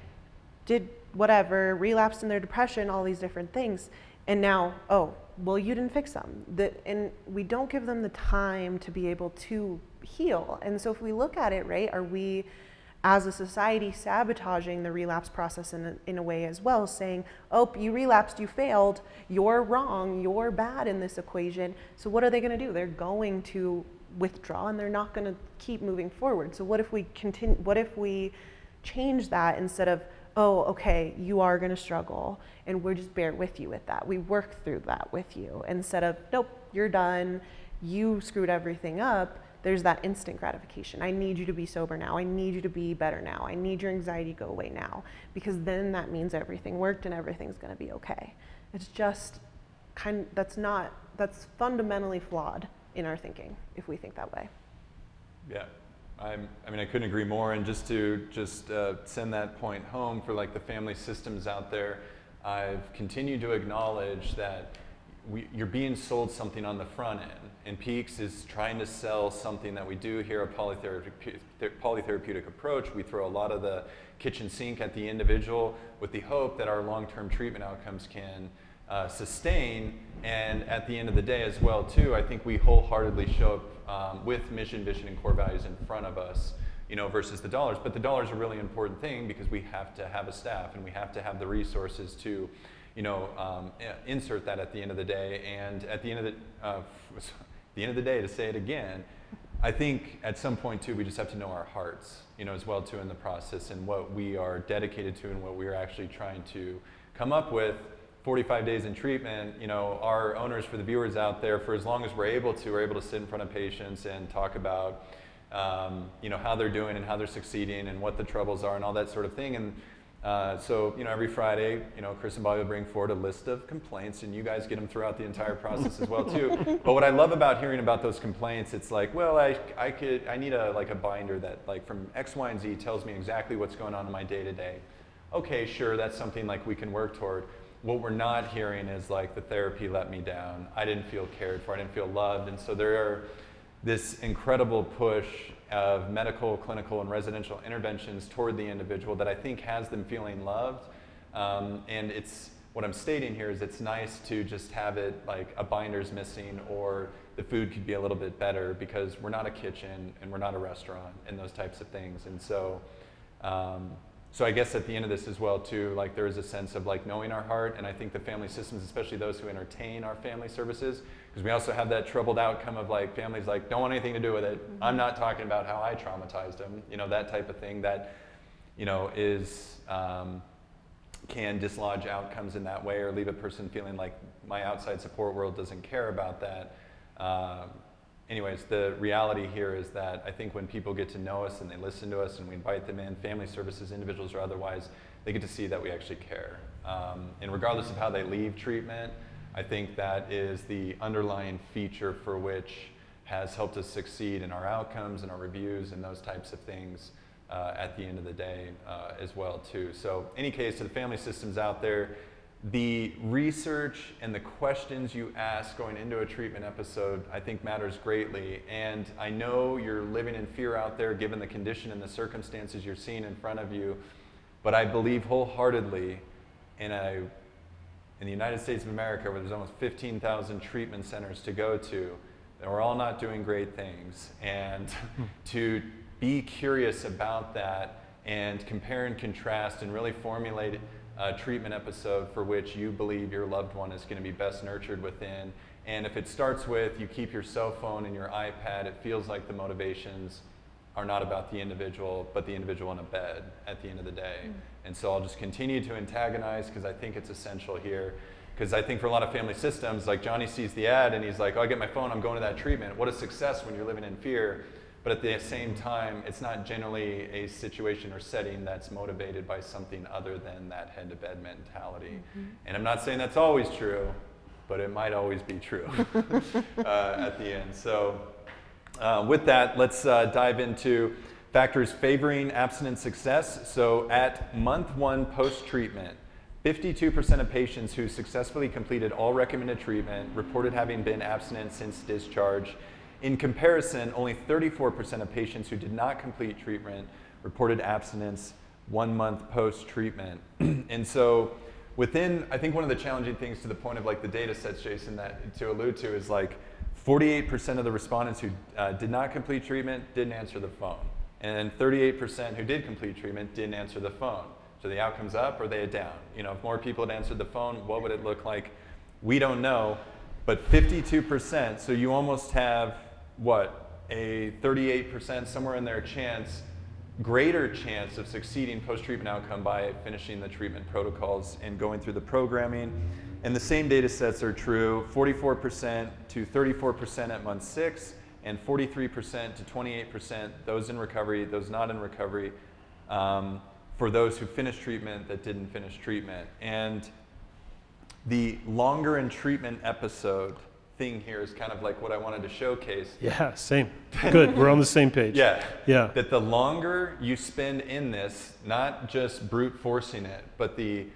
did whatever, relapsed in their depression, all these different things. And now, oh, well, you didn't fix them. The, and we don't give them the time to be able to heal. And so if we look at it, right, are we as a society sabotaging the relapse process in a, in a way as well, saying, oh, you relapsed, you failed, you're wrong, you're bad in this equation. So what are they going to do? They're going to withdraw and they're not going to keep moving forward. So what if we continue, what if we change that instead of, oh, okay, you are going to struggle and we're just bear with you with that. We work through that with you instead of, nope, you're done, you screwed everything up. There's that instant gratification. I need you to be sober now. I need you to be better now. I need your anxiety to go away now. Because then that means everything worked and everything's going to be okay. It's just kind that's not that's fundamentally flawed in our thinking if we think that way. Yeah, I'm, I mean, I couldn't agree more. And just to just uh, send that point home for like the family systems out there, I've continued to acknowledge that we, you're being sold something on the front end. And Peaks is trying to sell something that we do here, a polytherapeutic, polytherapeutic approach. We throw a lot of the kitchen sink at the individual with the hope that our long-term treatment outcomes can uh, sustain. And at the end of the day as well, too, I think we wholeheartedly show up um, with mission, vision, and core values in front of us. you know, versus the dollars. But the dollars are really important thing because we have to have a staff and we have to have the resources to, you know, um, insert that at the end of the day. And at the end of the, uh, the end of the day, to say it again, I think at some point too, we just have to know our hearts, you know, as well too in the process and what we are dedicated to and what we're actually trying to come up with 45 days in treatment, you know, our owners for the viewers out there, for as long as we're able to, we're able to sit in front of patients and talk about, um, you know, how they're doing and how they're succeeding and what the troubles are and all that sort of thing. And uh, so, you know, every Friday, you know, Chris and Bobby will bring forward a list of complaints, and you guys get them throughout the entire process as well too. But what I love about hearing about those complaints, it's like, well, I, I could, I need a like a binder that like from X, Y, and Z tells me exactly what's going on in my day to day. Okay, sure, that's something like we can work toward what we're not hearing is like the therapy let me down. I didn't feel cared for. I didn't feel loved. And so there are this incredible push of medical, clinical, and residential interventions toward the individual that I think has them feeling loved. Um, and it's what I'm stating here is it's nice to just have it like a binder's missing or the food could be a little bit better because we're not a kitchen and we're not a restaurant and those types of things. And so um, so I guess at the end of this as well too, like there is a sense of like knowing our heart, and I think the family systems, especially those who entertain our family services, because we also have that troubled outcome of like families like don't want anything to do with it. Mm-hmm. I'm not talking about how I traumatized them, you know that type of thing that, you know, is um, can dislodge outcomes in that way or leave a person feeling like my outside support world doesn't care about that. Um, anyways, the reality here is that I think when people get to know us and they listen to us and we invite them in, family services, individuals or otherwise, they get to see that we actually care. Um, and regardless of how they leave treatment, I think that is the underlying feature for which has helped us succeed in our outcomes and our reviews and those types of things uh, at the end of the day uh, as well too. So any case, to the family systems out there, the research and the questions you ask going into a treatment episode, I think matters greatly. And I know you're living in fear out there given the condition and the circumstances you're seeing in front of you. But I believe wholeheartedly in a in the United States of America, where there's almost 15,000 treatment centers to go to, and we're all not doing great things. And hmm. to be curious about that and compare and contrast and really formulate uh, treatment episode for which you believe your loved one is going to be best nurtured within. And if it starts with you keep your cell phone and your iPad, it feels like the motivations are not about the individual, but the individual in a bed at the end of the day. Mm. And so I'll just continue to antagonize because I think it's essential here. Because I think for a lot of family systems, like Johnny sees the ad and he's like, oh, I get my phone, I'm going to that treatment. What a success when you're living in fear. But at the same time, it's not generally a situation or setting that's motivated by something other than that head to bed mentality. Mm-hmm. And I'm not saying that's always true, but it might always be true uh, at the end. So, uh, with that, let's uh, dive into factors favoring abstinence success. So, at month one post treatment, 52% of patients who successfully completed all recommended treatment reported having been abstinent since discharge in comparison, only 34% of patients who did not complete treatment reported abstinence one month post treatment. and so, within, I think one of the challenging things to the point of like the data sets, Jason, that to allude to is like 48% of the respondents who uh, did not complete treatment didn't answer the phone. And 38% who did complete treatment didn't answer the phone. So the outcome's up or they down. You know, if more people had answered the phone, what would it look like? We don't know. But 52%, so you almost have what, a 38%, somewhere in there, chance, greater chance of succeeding post treatment outcome by finishing the treatment protocols and going through the programming. And the same data sets are true 44% to 34% at month six, and 43% to 28%, those in recovery, those not in recovery, um, for those who finished treatment that didn't finish treatment. And the longer in treatment episode, thing here is kind of like what I wanted to showcase. Yeah, same. Good. We're on the same page. Yeah. Yeah. That the longer you spend in this, not just brute forcing it, but the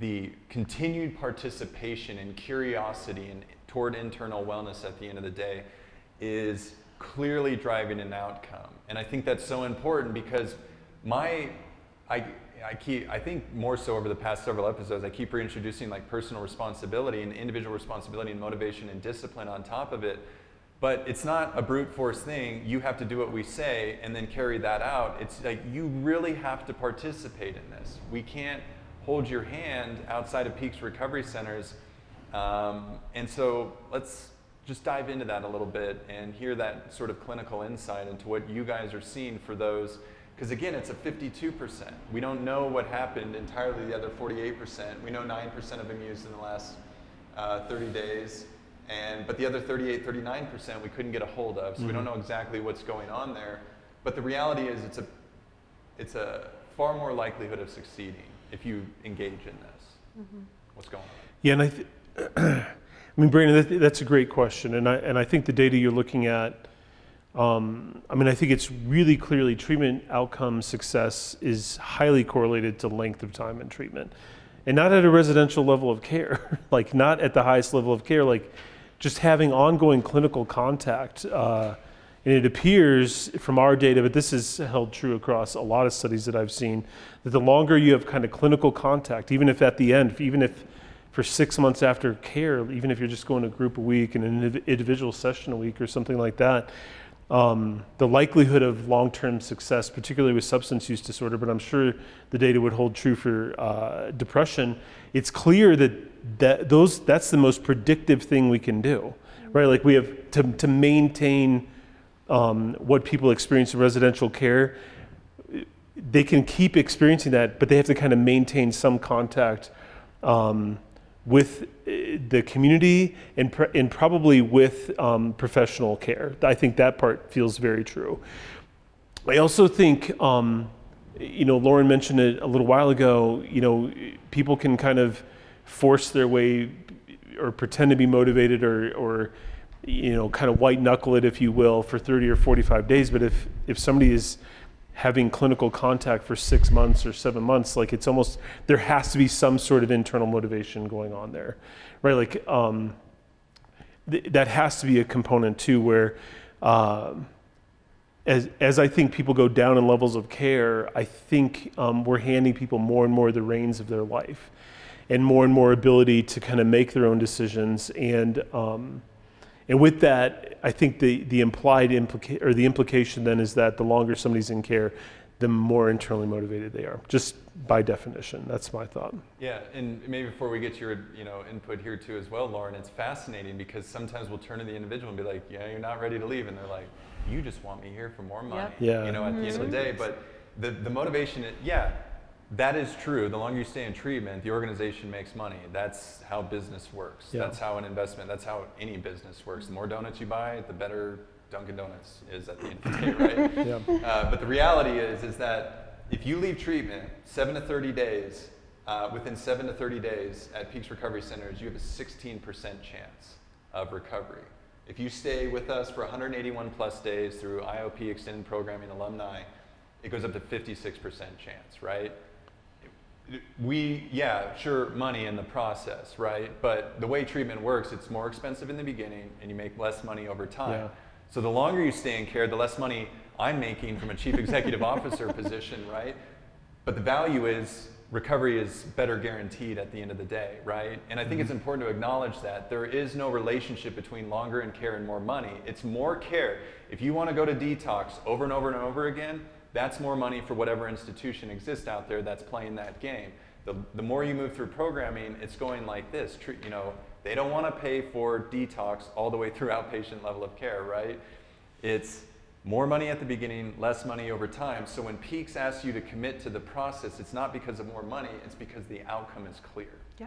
the continued participation and curiosity and toward internal wellness at the end of the day is clearly driving an outcome. And I think that's so important because my I I keep, I think more so over the past several episodes, I keep reintroducing like personal responsibility and individual responsibility and motivation and discipline on top of it. But it's not a brute force thing. You have to do what we say and then carry that out. It's like you really have to participate in this. We can't hold your hand outside of Peaks Recovery Centers. Um, and so let's just dive into that a little bit and hear that sort of clinical insight into what you guys are seeing for those. Because again, it's a 52%. We don't know what happened entirely the other 48%. We know 9% of them used in the last uh, 30 days. And, but the other 38, 39% we couldn't get a hold of, so mm-hmm. we don't mm-hmm. know exactly what's going on there. But the reality is it's a, it's a far more likelihood of succeeding if you engage in this. Mm-hmm. What's going on? Yeah, and I, th- I mean, Brandon, that, that's a great question, and I and I think the data you're looking at, um, I mean, I think it's really clearly treatment outcome success is highly correlated to length of time in treatment, and not at a residential level of care, like not at the highest level of care, like just having ongoing clinical contact. Uh, and it appears from our data, but this is held true across a lot of studies that I've seen, that the longer you have kind of clinical contact, even if at the end, even if for six months after care, even if you're just going a group a week and an individual session a week or something like that, um, the likelihood of long-term success, particularly with substance use disorder, but I'm sure the data would hold true for uh, depression. It's clear that, that those that's the most predictive thing we can do, right? Like we have to, to maintain um, what people experience in residential care. They can keep experiencing that, but they have to kind of maintain some contact um, with uh, the community and, pr- and probably with um, professional care. I think that part feels very true. I also think, um, you know, Lauren mentioned it a little while ago, you know, people can kind of force their way or pretend to be motivated or, or you know, kind of white knuckle it, if you will, for 30 or 45 days. But if, if somebody is having clinical contact for six months or seven months, like it's almost there has to be some sort of internal motivation going on there, right? Like um, th- that has to be a component too, where uh, as as I think people go down in levels of care, I think um, we're handing people more and more the reins of their life, and more and more ability to kind of make their own decisions and. Um, and with that, I think the, the implied implica- or the implication then is that the longer somebody's in care, the more internally motivated they are, just by definition. That's my thought. Yeah, and maybe before we get your you know input here too as well, Lauren, it's fascinating because sometimes we'll turn to the individual and be like, yeah, you're not ready to leave, and they're like, you just want me here for more money. Yep. Yeah. You know, at mm-hmm. the end of the day, but the the motivation, yeah, that is true. The longer you stay in treatment, the organization makes money. That's how business works. Yeah. That's how an investment, that's how any business works. The more donuts you buy, the better Dunkin' Donuts is at the end of the day, right? yeah. uh, but the reality is, is that if you leave treatment seven to 30 days, uh, within seven to 30 days at Peaks Recovery Centers, you have a 16% chance of recovery. If you stay with us for 181 plus days through IOP extended programming alumni, it goes up to 56% chance, right? We, yeah, sure, money in the process, right? But the way treatment works, it's more expensive in the beginning and you make less money over time. Yeah. So the longer you stay in care, the less money I'm making from a chief executive officer position, right? But the value is recovery is better guaranteed at the end of the day, right? And I think mm-hmm. it's important to acknowledge that there is no relationship between longer in care and more money. It's more care. If you want to go to detox over and over and over again, that's more money for whatever institution exists out there that's playing that game. The, the more you move through programming, it's going like this. You know, they don't want to pay for detox all the way through outpatient level of care, right? It's more money at the beginning, less money over time. So when Peaks asks you to commit to the process, it's not because of more money, it's because the outcome is clear. Yeah.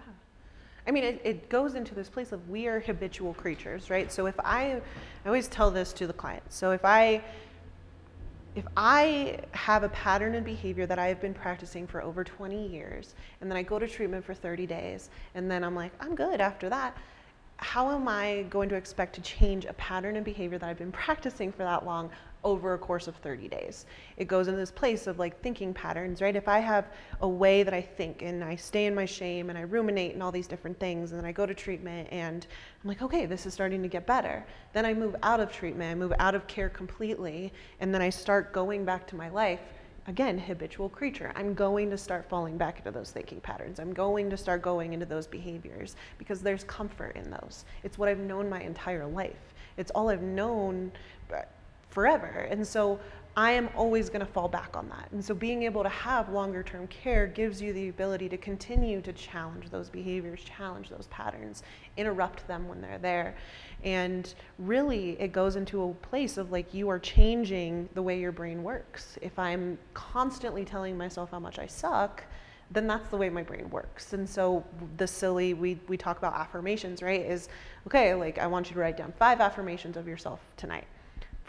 I mean, it, it goes into this place of we are habitual creatures, right? So if I, I always tell this to the client. So if I if I have a pattern and behavior that I've been practicing for over 20 years, and then I go to treatment for 30 days, and then I'm like, I'm good after that, how am I going to expect to change a pattern and behavior that I've been practicing for that long over a course of 30 days. It goes into this place of like thinking patterns, right? If I have a way that I think and I stay in my shame and I ruminate and all these different things, and then I go to treatment and I'm like, okay, this is starting to get better. Then I move out of treatment, I move out of care completely, and then I start going back to my life. Again, habitual creature. I'm going to start falling back into those thinking patterns. I'm going to start going into those behaviors because there's comfort in those. It's what I've known my entire life It's all I've known forever. And so I am always going to fall back on that. And so being able to have longer term care gives you the ability to continue to challenge those behaviors, challenge those patterns, interrupt them when they're there. And really, it goes into a place of like you are changing the way your brain works. If I'm constantly telling myself how much I suck, then that's the way my brain works. And so the silly, we, we talk about affirmations, right? Is okay, like I want you to write down five affirmations of yourself tonight.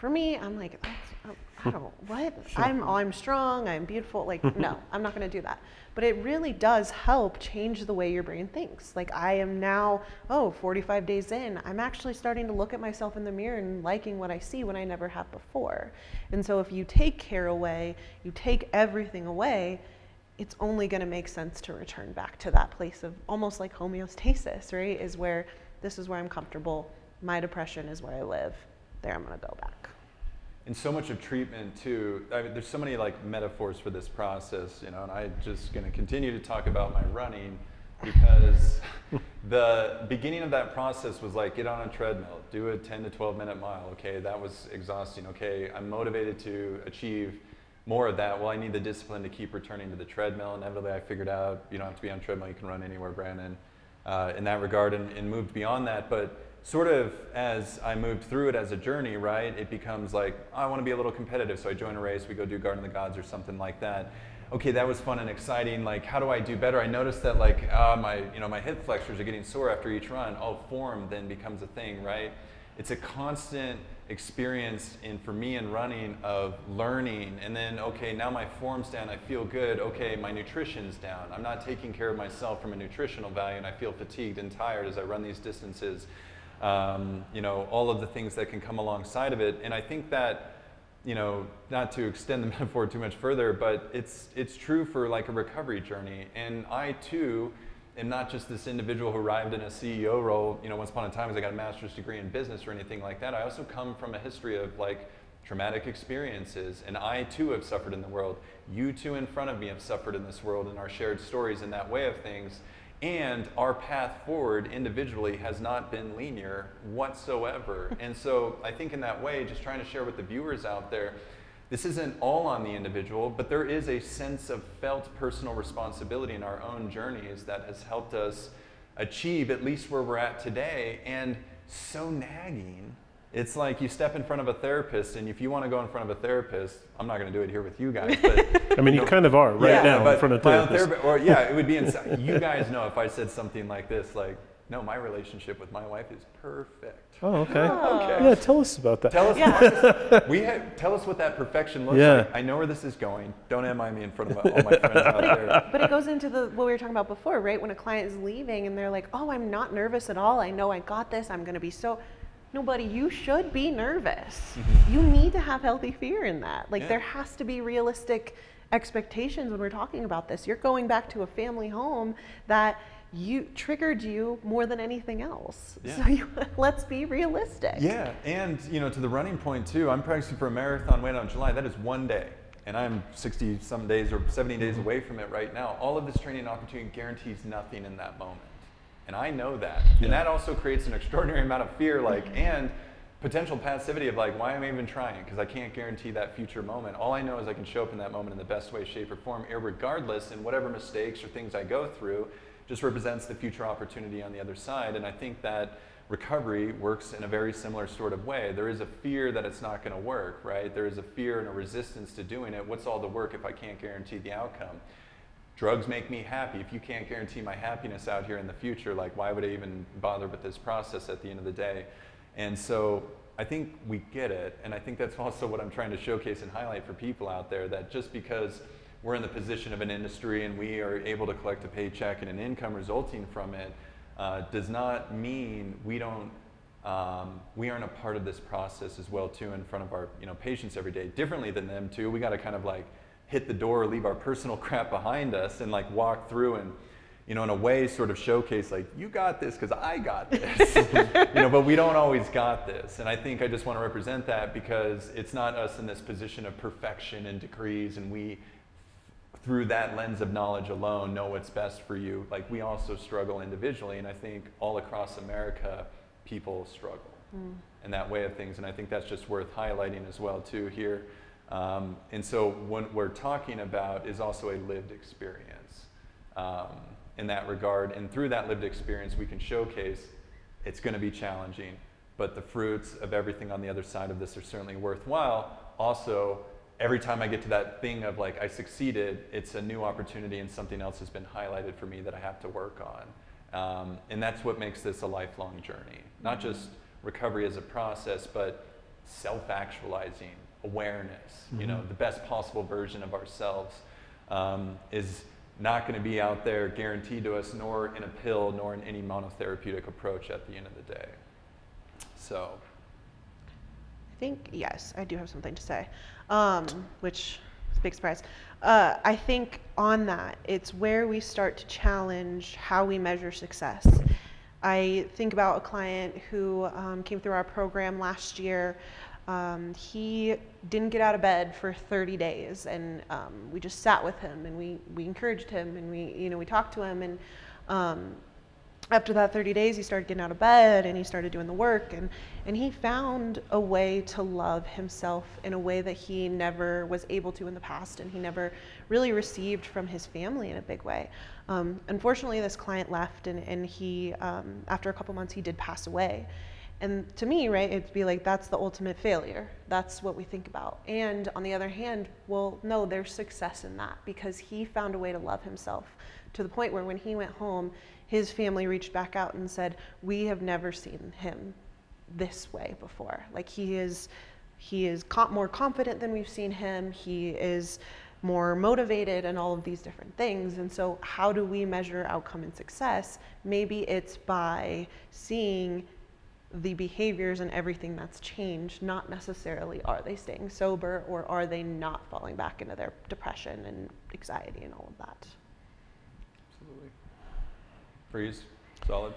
For me, I'm like, oh, I don't, oh, hmm. what? Sure. I'm, I'm strong, I'm beautiful. Like, hmm, hmm. no, I'm not going to do that. But it really does help change the way your brain thinks. Like, I am now, oh, 45 days in, I'm actually starting to look at myself in the mirror and liking what I see when I never have before. And so, if you take care away, you take everything away, it's only going to make sense to return back to that place of almost like homeostasis, right? Is where this is where I'm comfortable, my depression is where I live, there I'm going to go back. And so much of treatment too I mean, there's so many like metaphors for this process you know and i'm just going to continue to talk about my running because the beginning of that process was like get on a treadmill do a 10 to 12 minute mile. Okay that was exhausting. Okay i'm motivated to achieve more of that. Well i need the discipline to keep returning to the treadmill. Inevitably i figured out you don't have to be on treadmill you can run anywhere brandon uh, in that regard and, and moved beyond that. But sort of as I moved through it as a journey, right, it becomes like, I want to be a little competitive. So I join a race, we go do Garden of the Gods or something like that. Okay, that was fun and exciting. Like, how do I do better? I noticed that like uh, my, you know, my hip flexors are getting sore after each run. Oh, form then becomes a thing, right? It's a constant experience in for me in running of learning and then okay now my form's down i feel good okay my nutrition's down i'm not taking care of myself from a nutritional value and i feel fatigued and tired as i run these distances um, you know, all of the things that can come alongside of it. And I think that, you know, not to extend the metaphor too much further, but it's, it's true for like a recovery journey. And I too am not just this individual who arrived in a CEO role, you know, once upon a time as I got a master's degree in business or anything like that. I also come from a history of like traumatic experiences, and I too have suffered in the world. You two in front of me have suffered in this world, and our shared stories in that way of things. And our path forward individually has not been linear whatsoever. and so I think in that way, just trying to share with the viewers out there, this isn't all on the individual, but there is a sense of felt personal responsibility in our own journeys that has helped us achieve at least where we're at today. And so nagging it's like you step in front of a therapist, and if you want to go in front of a therapist, I'm not going to do it here with you guys. But I mean, you, know, kind of are right yeah, now in front of therapists. or yeah, it would be inside. you guys know if I said something like this, like, no, my relationship with my wife is perfect. Oh, okay. Oh. okay. Yeah, tell us about that. Tell us. Yeah. we have, tell us what that perfection looks yeah. like. I know where this is going. Don't MI me in front of all my friends out there. But it goes into the what we were talking about before, right? When a client is leaving and they're like, "Oh, I'm not nervous at all. I know I got this. I'm going to be so." No, buddy, you should be nervous. Mm-hmm. You need to have healthy fear in that. Like, yeah. there has to be realistic expectations when we're talking about this. You're going back to a family home that you triggered you more than anything else. Yeah. So you, let's be realistic. Yeah, and you know, to the running point too. I'm practicing for a marathon weight on July. That is one day, and I'm 60 some days or 70 days mm-hmm. away from it right now. All of this training opportunity guarantees nothing in that moment. And I know that. Yeah. And that also creates an extraordinary amount of fear, like, and potential passivity of like, why am I even trying? Because I can't guarantee that future moment. All I know is I can show up in that moment in the best way, shape, or form, regardless, and whatever mistakes or things I go through just represents the future opportunity on the other side. And I think that recovery works in a very similar sort of way. There is a fear that it's not going to work, right? There is a fear and a resistance to doing it. What's all the work if I can't guarantee the outcome? Drugs make me happy. If you can't guarantee my happiness out here in the future, like why would I even bother with this process at the end of the day? And so I think we get it. And I think that's also what I'm trying to showcase and highlight for people out there that just because we're in the position of an industry and we are able to collect a paycheck and an income resulting from it uh, does not mean we don't um, we aren't a part of this process as well too in front of our you know patients every day differently than them too we got to kind of like hit the door, leave our personal crap behind us, and like walk through and, you know, in a way, sort of showcase like you got this because I got this, you know. But we don't always got this, and I think I just want to represent that because it's not us in this position of perfection and decrees, and we through that lens of knowledge alone know what's best for you. Like we also struggle individually, and I think all across America, people struggle. Mm. and that way of things. And I think that's just worth highlighting as well too here. Um, and so what we're talking about is also a lived experience um, in that regard. And through that lived experience, we can showcase it's going to be challenging, but the fruits of everything on the other side of this are certainly worthwhile. Also, every time I get to that thing of like I succeeded, it's a new opportunity and something else has been highlighted for me that I have to work on. Um, and that's what makes this a lifelong journey. Not just recovery as a process, but self actualizing, awareness, mm-hmm. you know, the best possible version of ourselves um, is not going to be out there guaranteed to us, nor in a pill, nor in any monotherapeutic approach at the end of the day. So. I think, yes, I do have something to say, um, which is a big surprise. Uh, I think on that, it's where we start to challenge how we measure success. I think about a client who um, came through our program last year. Um, he didn't get out of bed for 30 days, and um, we just sat with him and we, we encouraged him and we you know we talked to him and um, after that 30 days he started getting out of bed and he started doing the work and, and he found a way to love himself in a way that he never was able to in the past and he never really received from his family in a big way um, unfortunately this client left and, and he um, after a couple months he did pass away and to me right it'd be like that's the ultimate failure that's what we think about and on the other hand well no there's success in that because he found a way to love himself to the point where when he went home his family reached back out and said, "We have never seen him this way before. Like he is, he is more confident than we've seen him. He is." More motivated and all of these different things. And so, how do we measure outcome and success? Maybe it's by seeing the behaviors and everything that's changed, not necessarily are they staying sober or are they not falling back into their depression and anxiety and all of that. Absolutely. Freeze. Solid.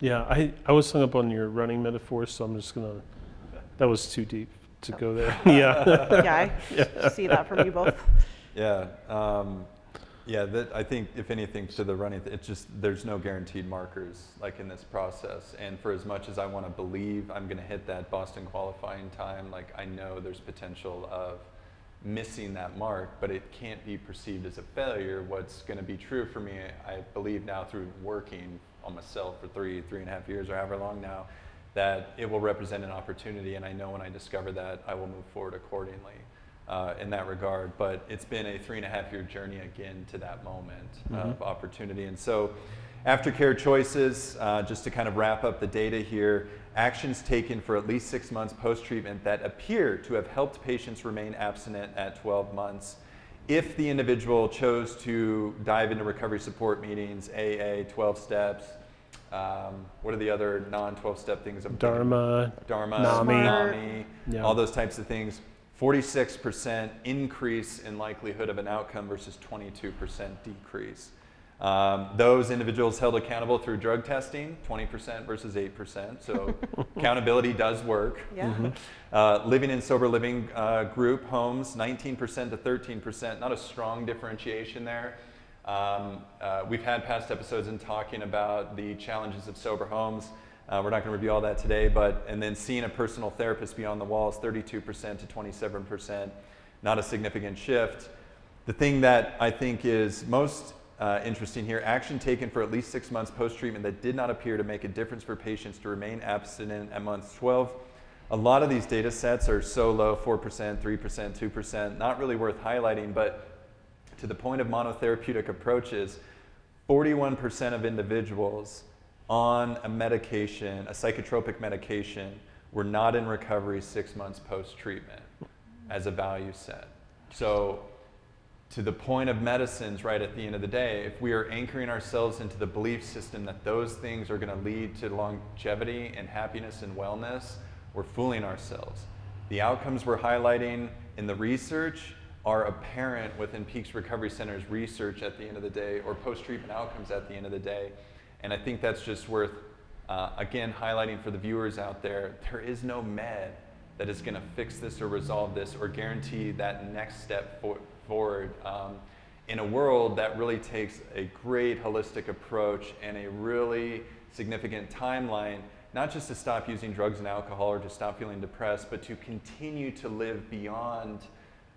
Yeah, I, I was hung up on your running metaphor, so I'm just gonna. That was too deep to go there. yeah. yeah, I yeah. see that from you both. Yeah, um, yeah. That I think, if anything, to the running, it's just there's no guaranteed markers like in this process. And for as much as I want to believe I'm going to hit that Boston qualifying time, like I know there's potential of missing that mark, but it can't be perceived as a failure. What's going to be true for me, I believe now through working on myself for three, three and a half years or however long now, that it will represent an opportunity. And I know when I discover that, I will move forward accordingly uh, in that regard. But it's been a three and a half year journey again to that moment mm-hmm. of opportunity. And so, aftercare choices, uh, just to kind of wrap up the data here, actions taken for at least six months post treatment that appear to have helped patients remain abstinent at 12 months. If the individual chose to dive into recovery support meetings, AA, 12 steps, um, what are the other non 12 step things? Dharma, Dharma, NAMI, NAMI yeah. all those types of things. 46% increase in likelihood of an outcome versus 22% decrease. Um, those individuals held accountable through drug testing, 20% versus 8%. So accountability does work. Yeah. Mm-hmm. Uh, living in sober living uh, group homes, 19% to 13%. Not a strong differentiation there. Um, uh, we've had past episodes in talking about the challenges of sober homes. Uh, we're not going to review all that today, but and then seeing a personal therapist beyond the walls, 32% to 27%. Not a significant shift. The thing that I think is most uh, interesting here. Action taken for at least six months post treatment that did not appear to make a difference for patients to remain abstinent at month 12. A lot of these data sets are so low 4%, 3%, 2%, not really worth highlighting, but to the point of monotherapeutic approaches, 41% of individuals on a medication, a psychotropic medication, were not in recovery six months post treatment as a value set. So to the point of medicines right at the end of the day, if we are anchoring ourselves into the belief system that those things are going to lead to longevity and happiness and wellness, we're fooling ourselves. The outcomes we're highlighting in the research are apparent within Peaks Recovery Center's research at the end of the day or post treatment outcomes at the end of the day. And I think that's just worth, uh, again, highlighting for the viewers out there. There is no med that is going to fix this or resolve this or guarantee that next step for, forward um, in a world that really takes a great holistic approach and a really significant timeline not just to stop using drugs and alcohol or to stop feeling depressed, but to continue to live beyond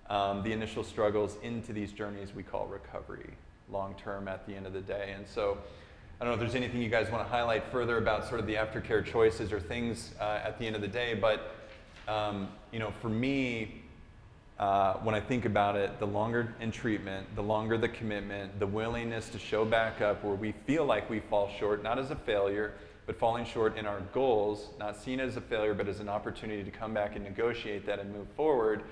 um, the initial struggles into these journeys we call recovery long term at the end of the day. And so, I don't know if there's anything you guys want to highlight further about sort of the aftercare choices or things uh, at the end of the day, but um, you know, for me, uh, when I think about it, the longer in treatment, the longer the commitment, the willingness to show back up where we feel like we fall short, not as a failure, but falling short in our goals, not seen as a failure, but as an opportunity to come back and negotiate that and move forward.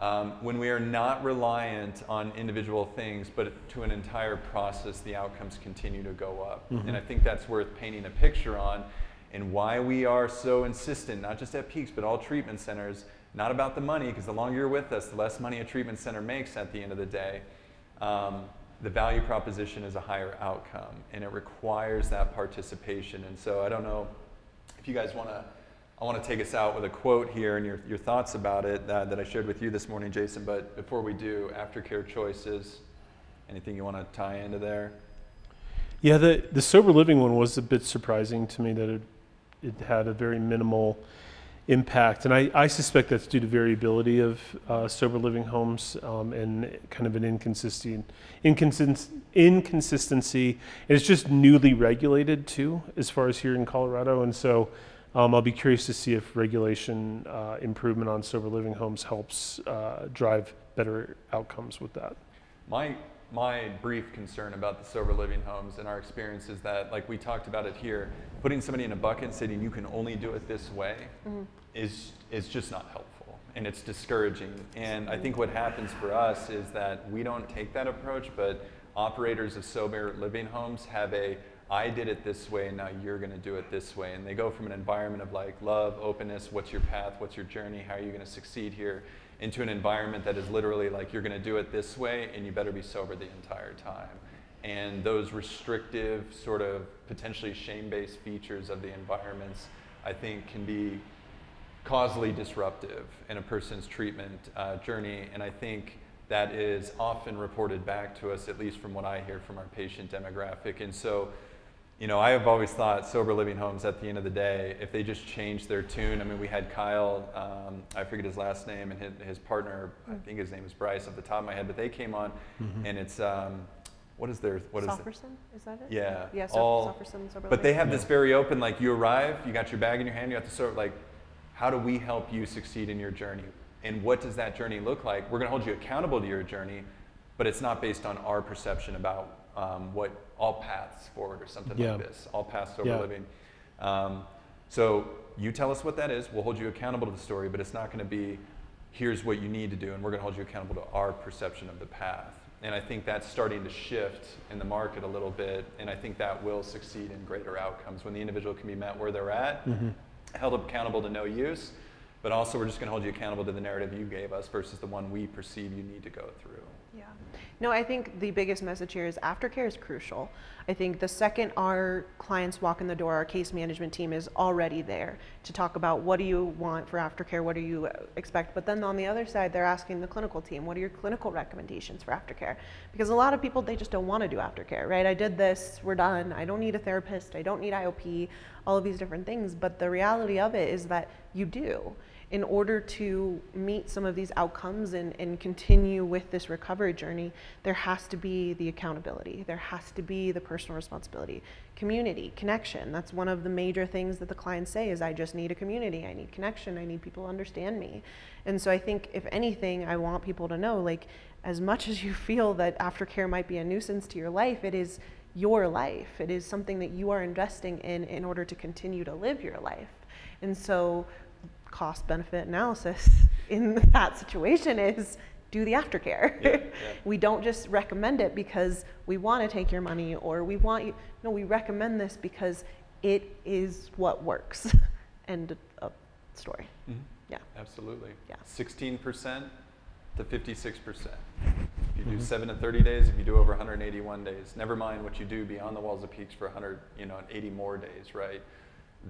Um, when we are not reliant on individual things, but to an entire process, the outcomes continue to go up. Mm-hmm. And I think that's worth painting a picture on and why we are so insistent, not just at Peaks, but all treatment centers, not about the money, because the longer you're with us, the less money a treatment center makes at the end of the day. Um, the value proposition is a higher outcome, and it requires that participation. And so I don't know if you guys want to. I want to take us out with a quote here and your, your thoughts about it that, that I shared with you this morning, Jason. But before we do, aftercare choices, anything you want to tie into there? Yeah, the, the sober living one was a bit surprising to me that it, it had a very minimal impact. And I, I suspect that's due to variability of uh, sober living homes um, and kind of an inconsistent, inconsist- inconsistency. And it's just newly regulated too, as far as here in Colorado. And so um, I'll be curious to see if regulation uh, improvement on sober living homes helps uh, drive better outcomes with that. My my brief concern about the sober living homes and our experience is that, like we talked about it here, putting somebody in a bucket and saying you can only do it this way mm-hmm. is is just not helpful and it's discouraging. And I think what happens for us is that we don't take that approach, but operators of sober living homes have a I did it this way and now you're going to do it this way. And they go from an environment of like love, openness, what's your path, what's your journey, how are you going to succeed here, into an environment that is literally like you're going to do it this way and you better be sober the entire time. And those restrictive, sort of potentially shame based features of the environments, I think, can be causally disruptive in a person's treatment uh, journey. And I think that is often reported back to us, at least from what I hear from our patient demographic. And so you know, I have always thought sober living homes at the end of the day, if they just change their tune. I mean, we had Kyle, um, I forget his last name, and his, his, partner, I think his name is Bryce off the top of my head, but they came on, mm-hmm. and it's, um, what is their, what Sofferson? is it? Is that it? Yeah. Yeah, so, all, Sofferson, sober But they have this very open, like you arrive, you got your bag in your hand, you have to sort of like, how do we help you succeed in your journey? And what does that journey look like? We're going to hold you accountable to your journey, but it's not based on our perception about um, what all paths forward or something yeah. like this, all paths over yeah. living. Um, so you tell us what that is. We'll hold you accountable to the story, but it's not going to be here's what you need to do, and we're going to hold you accountable to our perception of the path. And I think that's starting to shift in the market a little bit, and I think that will succeed in greater outcomes when the individual can be met where they're at, mm-hmm. held accountable to no use, but also we're just going to hold you accountable to the narrative you gave us versus the one we perceive you need to go through. Yeah. No, I think the biggest message here is aftercare is crucial. I think the second our clients walk in the door, our case management team is already there to talk about what do you want for aftercare, what do you expect. But then on the other side, they're asking the clinical team, what are your clinical recommendations for aftercare? Because a lot of people, they just don't want to do aftercare, right? I did this, we're done. I don't need a therapist, I don't need IOP, all of these different things. But the reality of it is that you do in order to meet some of these outcomes and, and continue with this recovery journey, there has to be the accountability. There has to be the personal responsibility. Community, connection. That's one of the major things that the clients say is I just need a community. I need connection. I need people to understand me. And so I think if anything, I want people to know like as much as you feel that aftercare might be a nuisance to your life, it is your life. It is something that you are investing in in order to continue to live your life. And so cost benefit analysis in that situation is do the aftercare. Yeah, yeah. we don't just recommend it because we want to take your money or we want you. No, we recommend this because it is what works. End of story. Mm-hmm. Yeah. Absolutely. Yeah. 16% to 56%. If you do mm-hmm. 7 to 30 days, if you do over 181 days, never mind what you do beyond the walls of peaks for 100, you know, 80 more days, right?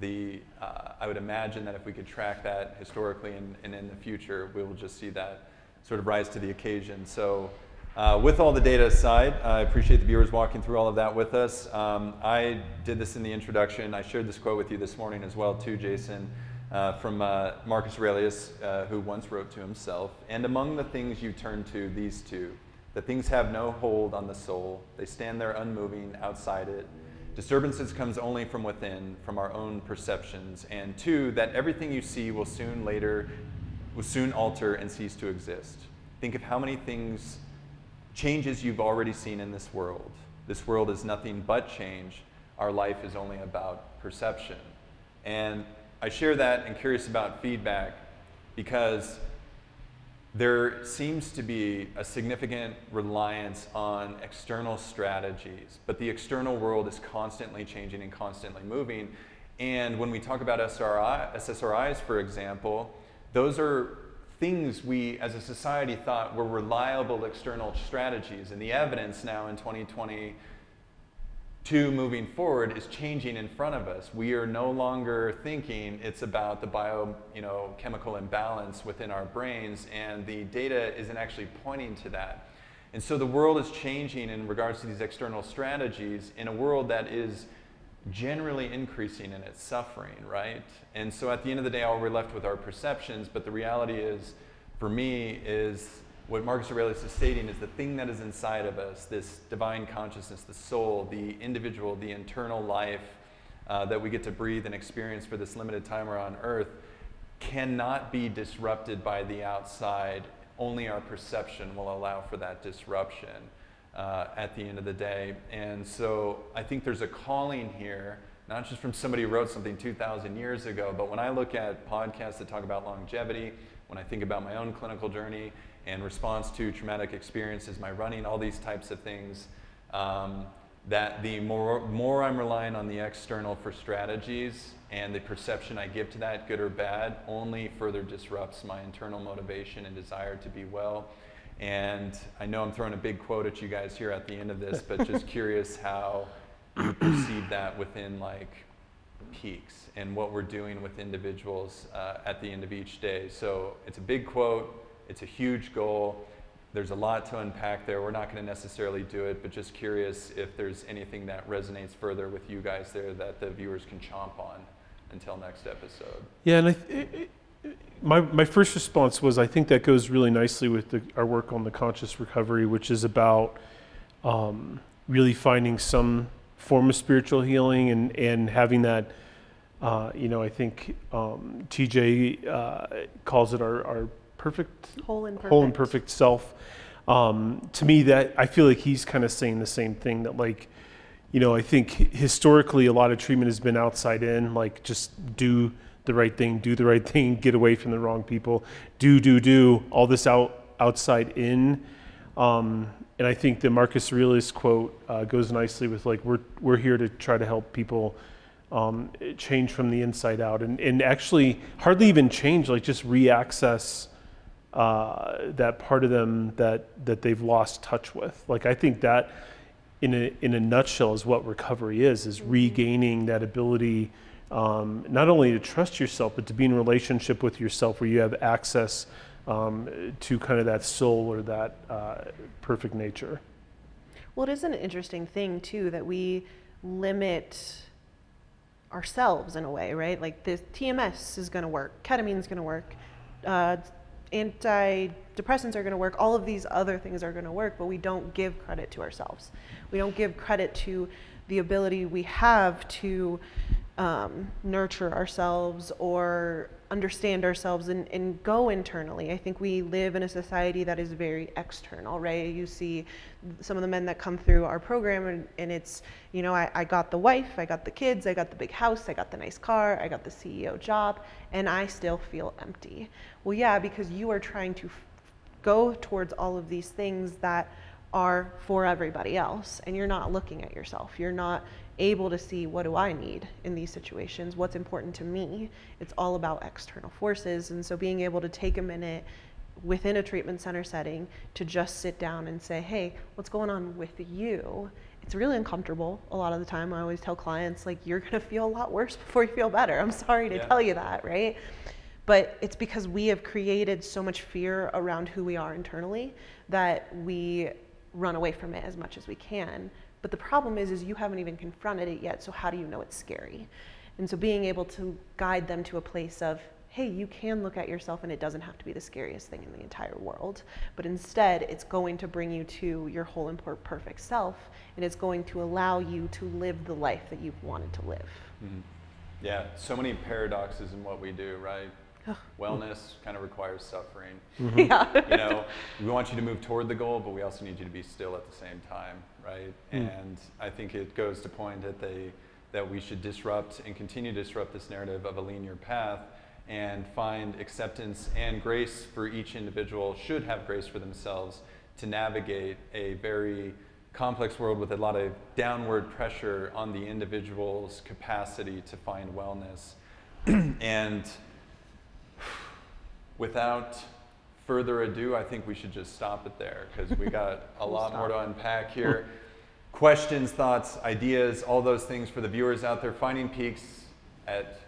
The, uh, I would imagine that if we could track that historically and, and, in the future, we will just see that sort of rise to the occasion. So Uh, with all the data aside, I appreciate the viewers walking through all of that with us. Um, I did this in the introduction. I shared this quote with you this morning as well, too, Jason, uh, from uh, Marcus Aurelius, uh, who once wrote to himself. And among the things you turn to, these two, that things have no hold on the soul. They stand there unmoving outside it. Disturbances comes only from within, from our own perceptions. And two, that everything you see will soon later, will soon alter and cease to exist. Think of how many things changes you've already seen in this world. This world is nothing but change. Our life is only about perception. And I share that and curious about feedback because there seems to be a significant reliance on external strategies, but the external world is constantly changing and constantly moving. And when we talk about SRI, SSRIs, for example, those are things we as a society thought were reliable external strategies. And the evidence now in 2022 moving forward is changing in front of us. We are no longer thinking it's about the bio, you know, chemical imbalance within our brains, and the data isn't actually pointing to that. And so the world is changing in regards to these external strategies in a world that is generally increasing in its suffering, right? And so at the end of the day, all we're left with are perceptions, but the reality is, for me, is what Marcus Aurelius is stating is the thing that is inside of us, this divine consciousness, the soul, the individual, the internal life uh, that we get to breathe and experience for this limited time we're on earth, cannot be disrupted by the outside. Only our perception will allow for that disruption uh, at the end of the day. And so I think there's a calling here, not just from somebody who wrote something 2,000 years ago, but when I look at podcasts that talk about longevity, when I think about my own clinical journey and response to traumatic experiences, my running, all these types of things, um, that the more, more I'm relying on the external for strategies and the perception I give to that, good or bad, only further disrupts my internal motivation and desire to be well. And I know I'm throwing a big quote at you guys here at the end of this, but just curious how you perceive that within like peaks and what we're doing with individuals uh, at the end of each day. So it's a big quote, it's a huge goal. There's a lot to unpack there. We're not going to necessarily do it, but just curious if there's anything that resonates further with you guys there that the viewers can chomp on until next episode. Yeah, and I, my, my first response was I think that goes really nicely with the, our work on the conscious recovery, which is about um, really finding some form of spiritual healing and, and having that. Uh, you know, I think um, TJ uh, calls it our, our perfect Whole and perfect. whole and perfect self. Um, to me, that I feel like he's kind of saying the same thing that like, you know, I think historically a lot of treatment has been outside in, like just do the right thing, do the right thing, get away from the wrong people, do, do, do, all this out outside in. Um, and I think the Marcus Aurelius quote uh, goes nicely with like, we're, we're here to try to help people um, change from the inside out and, and actually hardly even change, like just reaccess uh, that part of them that, that they've lost touch with. Like, I think that in a, in a nutshell is what recovery is, is regaining that ability um, not only to trust yourself, but to be in relationship with yourself where you have access um, to kind of that soul or that uh, perfect nature. Well, it is an interesting thing too that we limit ourselves in a way, right? Like the TMS is going to work, ketamine is going to work, uh, antidepressants are going to work, all of these other things are going to work, but we don't give credit to ourselves. We don't give credit to the ability we have to um, nurture ourselves or understand ourselves and, and go internally. I think we live in a society that is very external, right? You see some of the men that come through our program, and, and it's, you know, I, I got the wife, I got the kids, I got the big house, I got the nice car, I got the CEO job, and I still feel empty. Well, yeah, because you are trying to f- go towards all of these things that are for everybody else and you're not looking at yourself you're not able to see what do I need in these situations, what's important to me. It's all about external forces. And so being able to take a minute within a treatment center setting to just sit down and say, hey, what's going on with you? It's really uncomfortable a lot of the time. I always tell clients, like, you're going to feel a lot worse before you feel better. I'm sorry to Yeah. tell you that, right? But it's because we have created so much fear around who we are internally that we run away from it as much as we can. But the problem is, is you haven't even confronted it yet. So how do you know it's scary? And so being able to guide them to a place of, hey, you can look at yourself and it doesn't have to be the scariest thing in the entire world. But instead, it's going to bring you to your whole and perfect self and it's going to allow you to live the life that you've wanted to live. Mhm. Yeah, so many paradoxes in what we do, right? Ugh. Wellness kind of requires suffering. Yeah. you know, we want you to move toward the goal, but we also need you to be still at the same time, right? Mm. And I think it goes to point that they that we should disrupt and continue to disrupt this narrative of a linear path and find acceptance and grace for each individual should have grace for themselves to navigate a very complex world with a lot of downward pressure on the individual's capacity to find wellness and without further ado, I think we should just stop it there because we got a lot more to unpack here. Questions, thoughts, ideas, all those things for the viewers out there. Finding Peaks at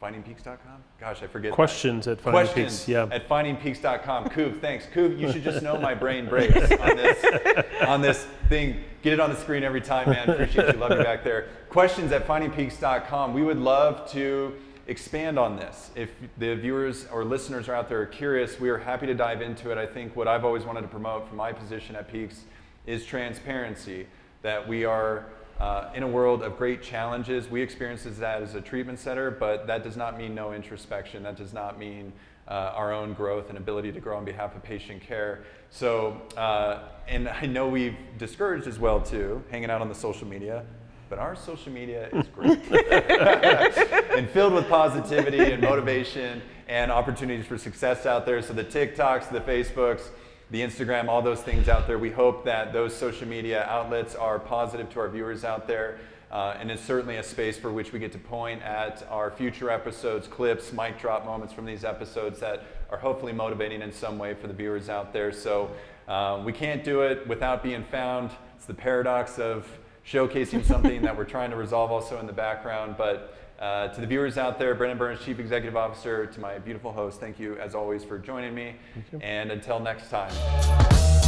findingpeaks.com? Gosh, I forget. that. Questions at Finding Questions Peaks. Yeah. at findingpeaks.com. Coop, thanks. Coop, you should just know my brain breaks on this, on this thing. Get it on the screen every time, man. Appreciate you. Love you back there. Questions at findingpeaks.com. We would love to expand on this. If the viewers or listeners are out there are curious, we are happy to dive into it. I think what I've always wanted to promote from my position at Peaks is transparency, that we are uh, in a world of great challenges. We experience that as a treatment center, but that does not mean no introspection. That does not mean uh, our own growth and ability to grow on behalf of patient care. So, uh, and I know we've discouraged as well too, hanging out on the social media, but our social media is great and filled with positivity and motivation and opportunities for success out there. So the TikToks, the Facebooks, the Instagram, all those things out there. We hope that those social media outlets are positive to our viewers out there. Uh, and it's certainly a space for which we get to point at our future episodes, clips, mic drop moments from these episodes that are hopefully motivating in some way for the viewers out there. So uh, we can't do it without being found. It's the paradox of showcasing something that we're trying to resolve also in the background. But uh, to the viewers out there, Brandon Burns, Chief Executive Officer, to my beautiful host, thank you as always for joining me. And until next time.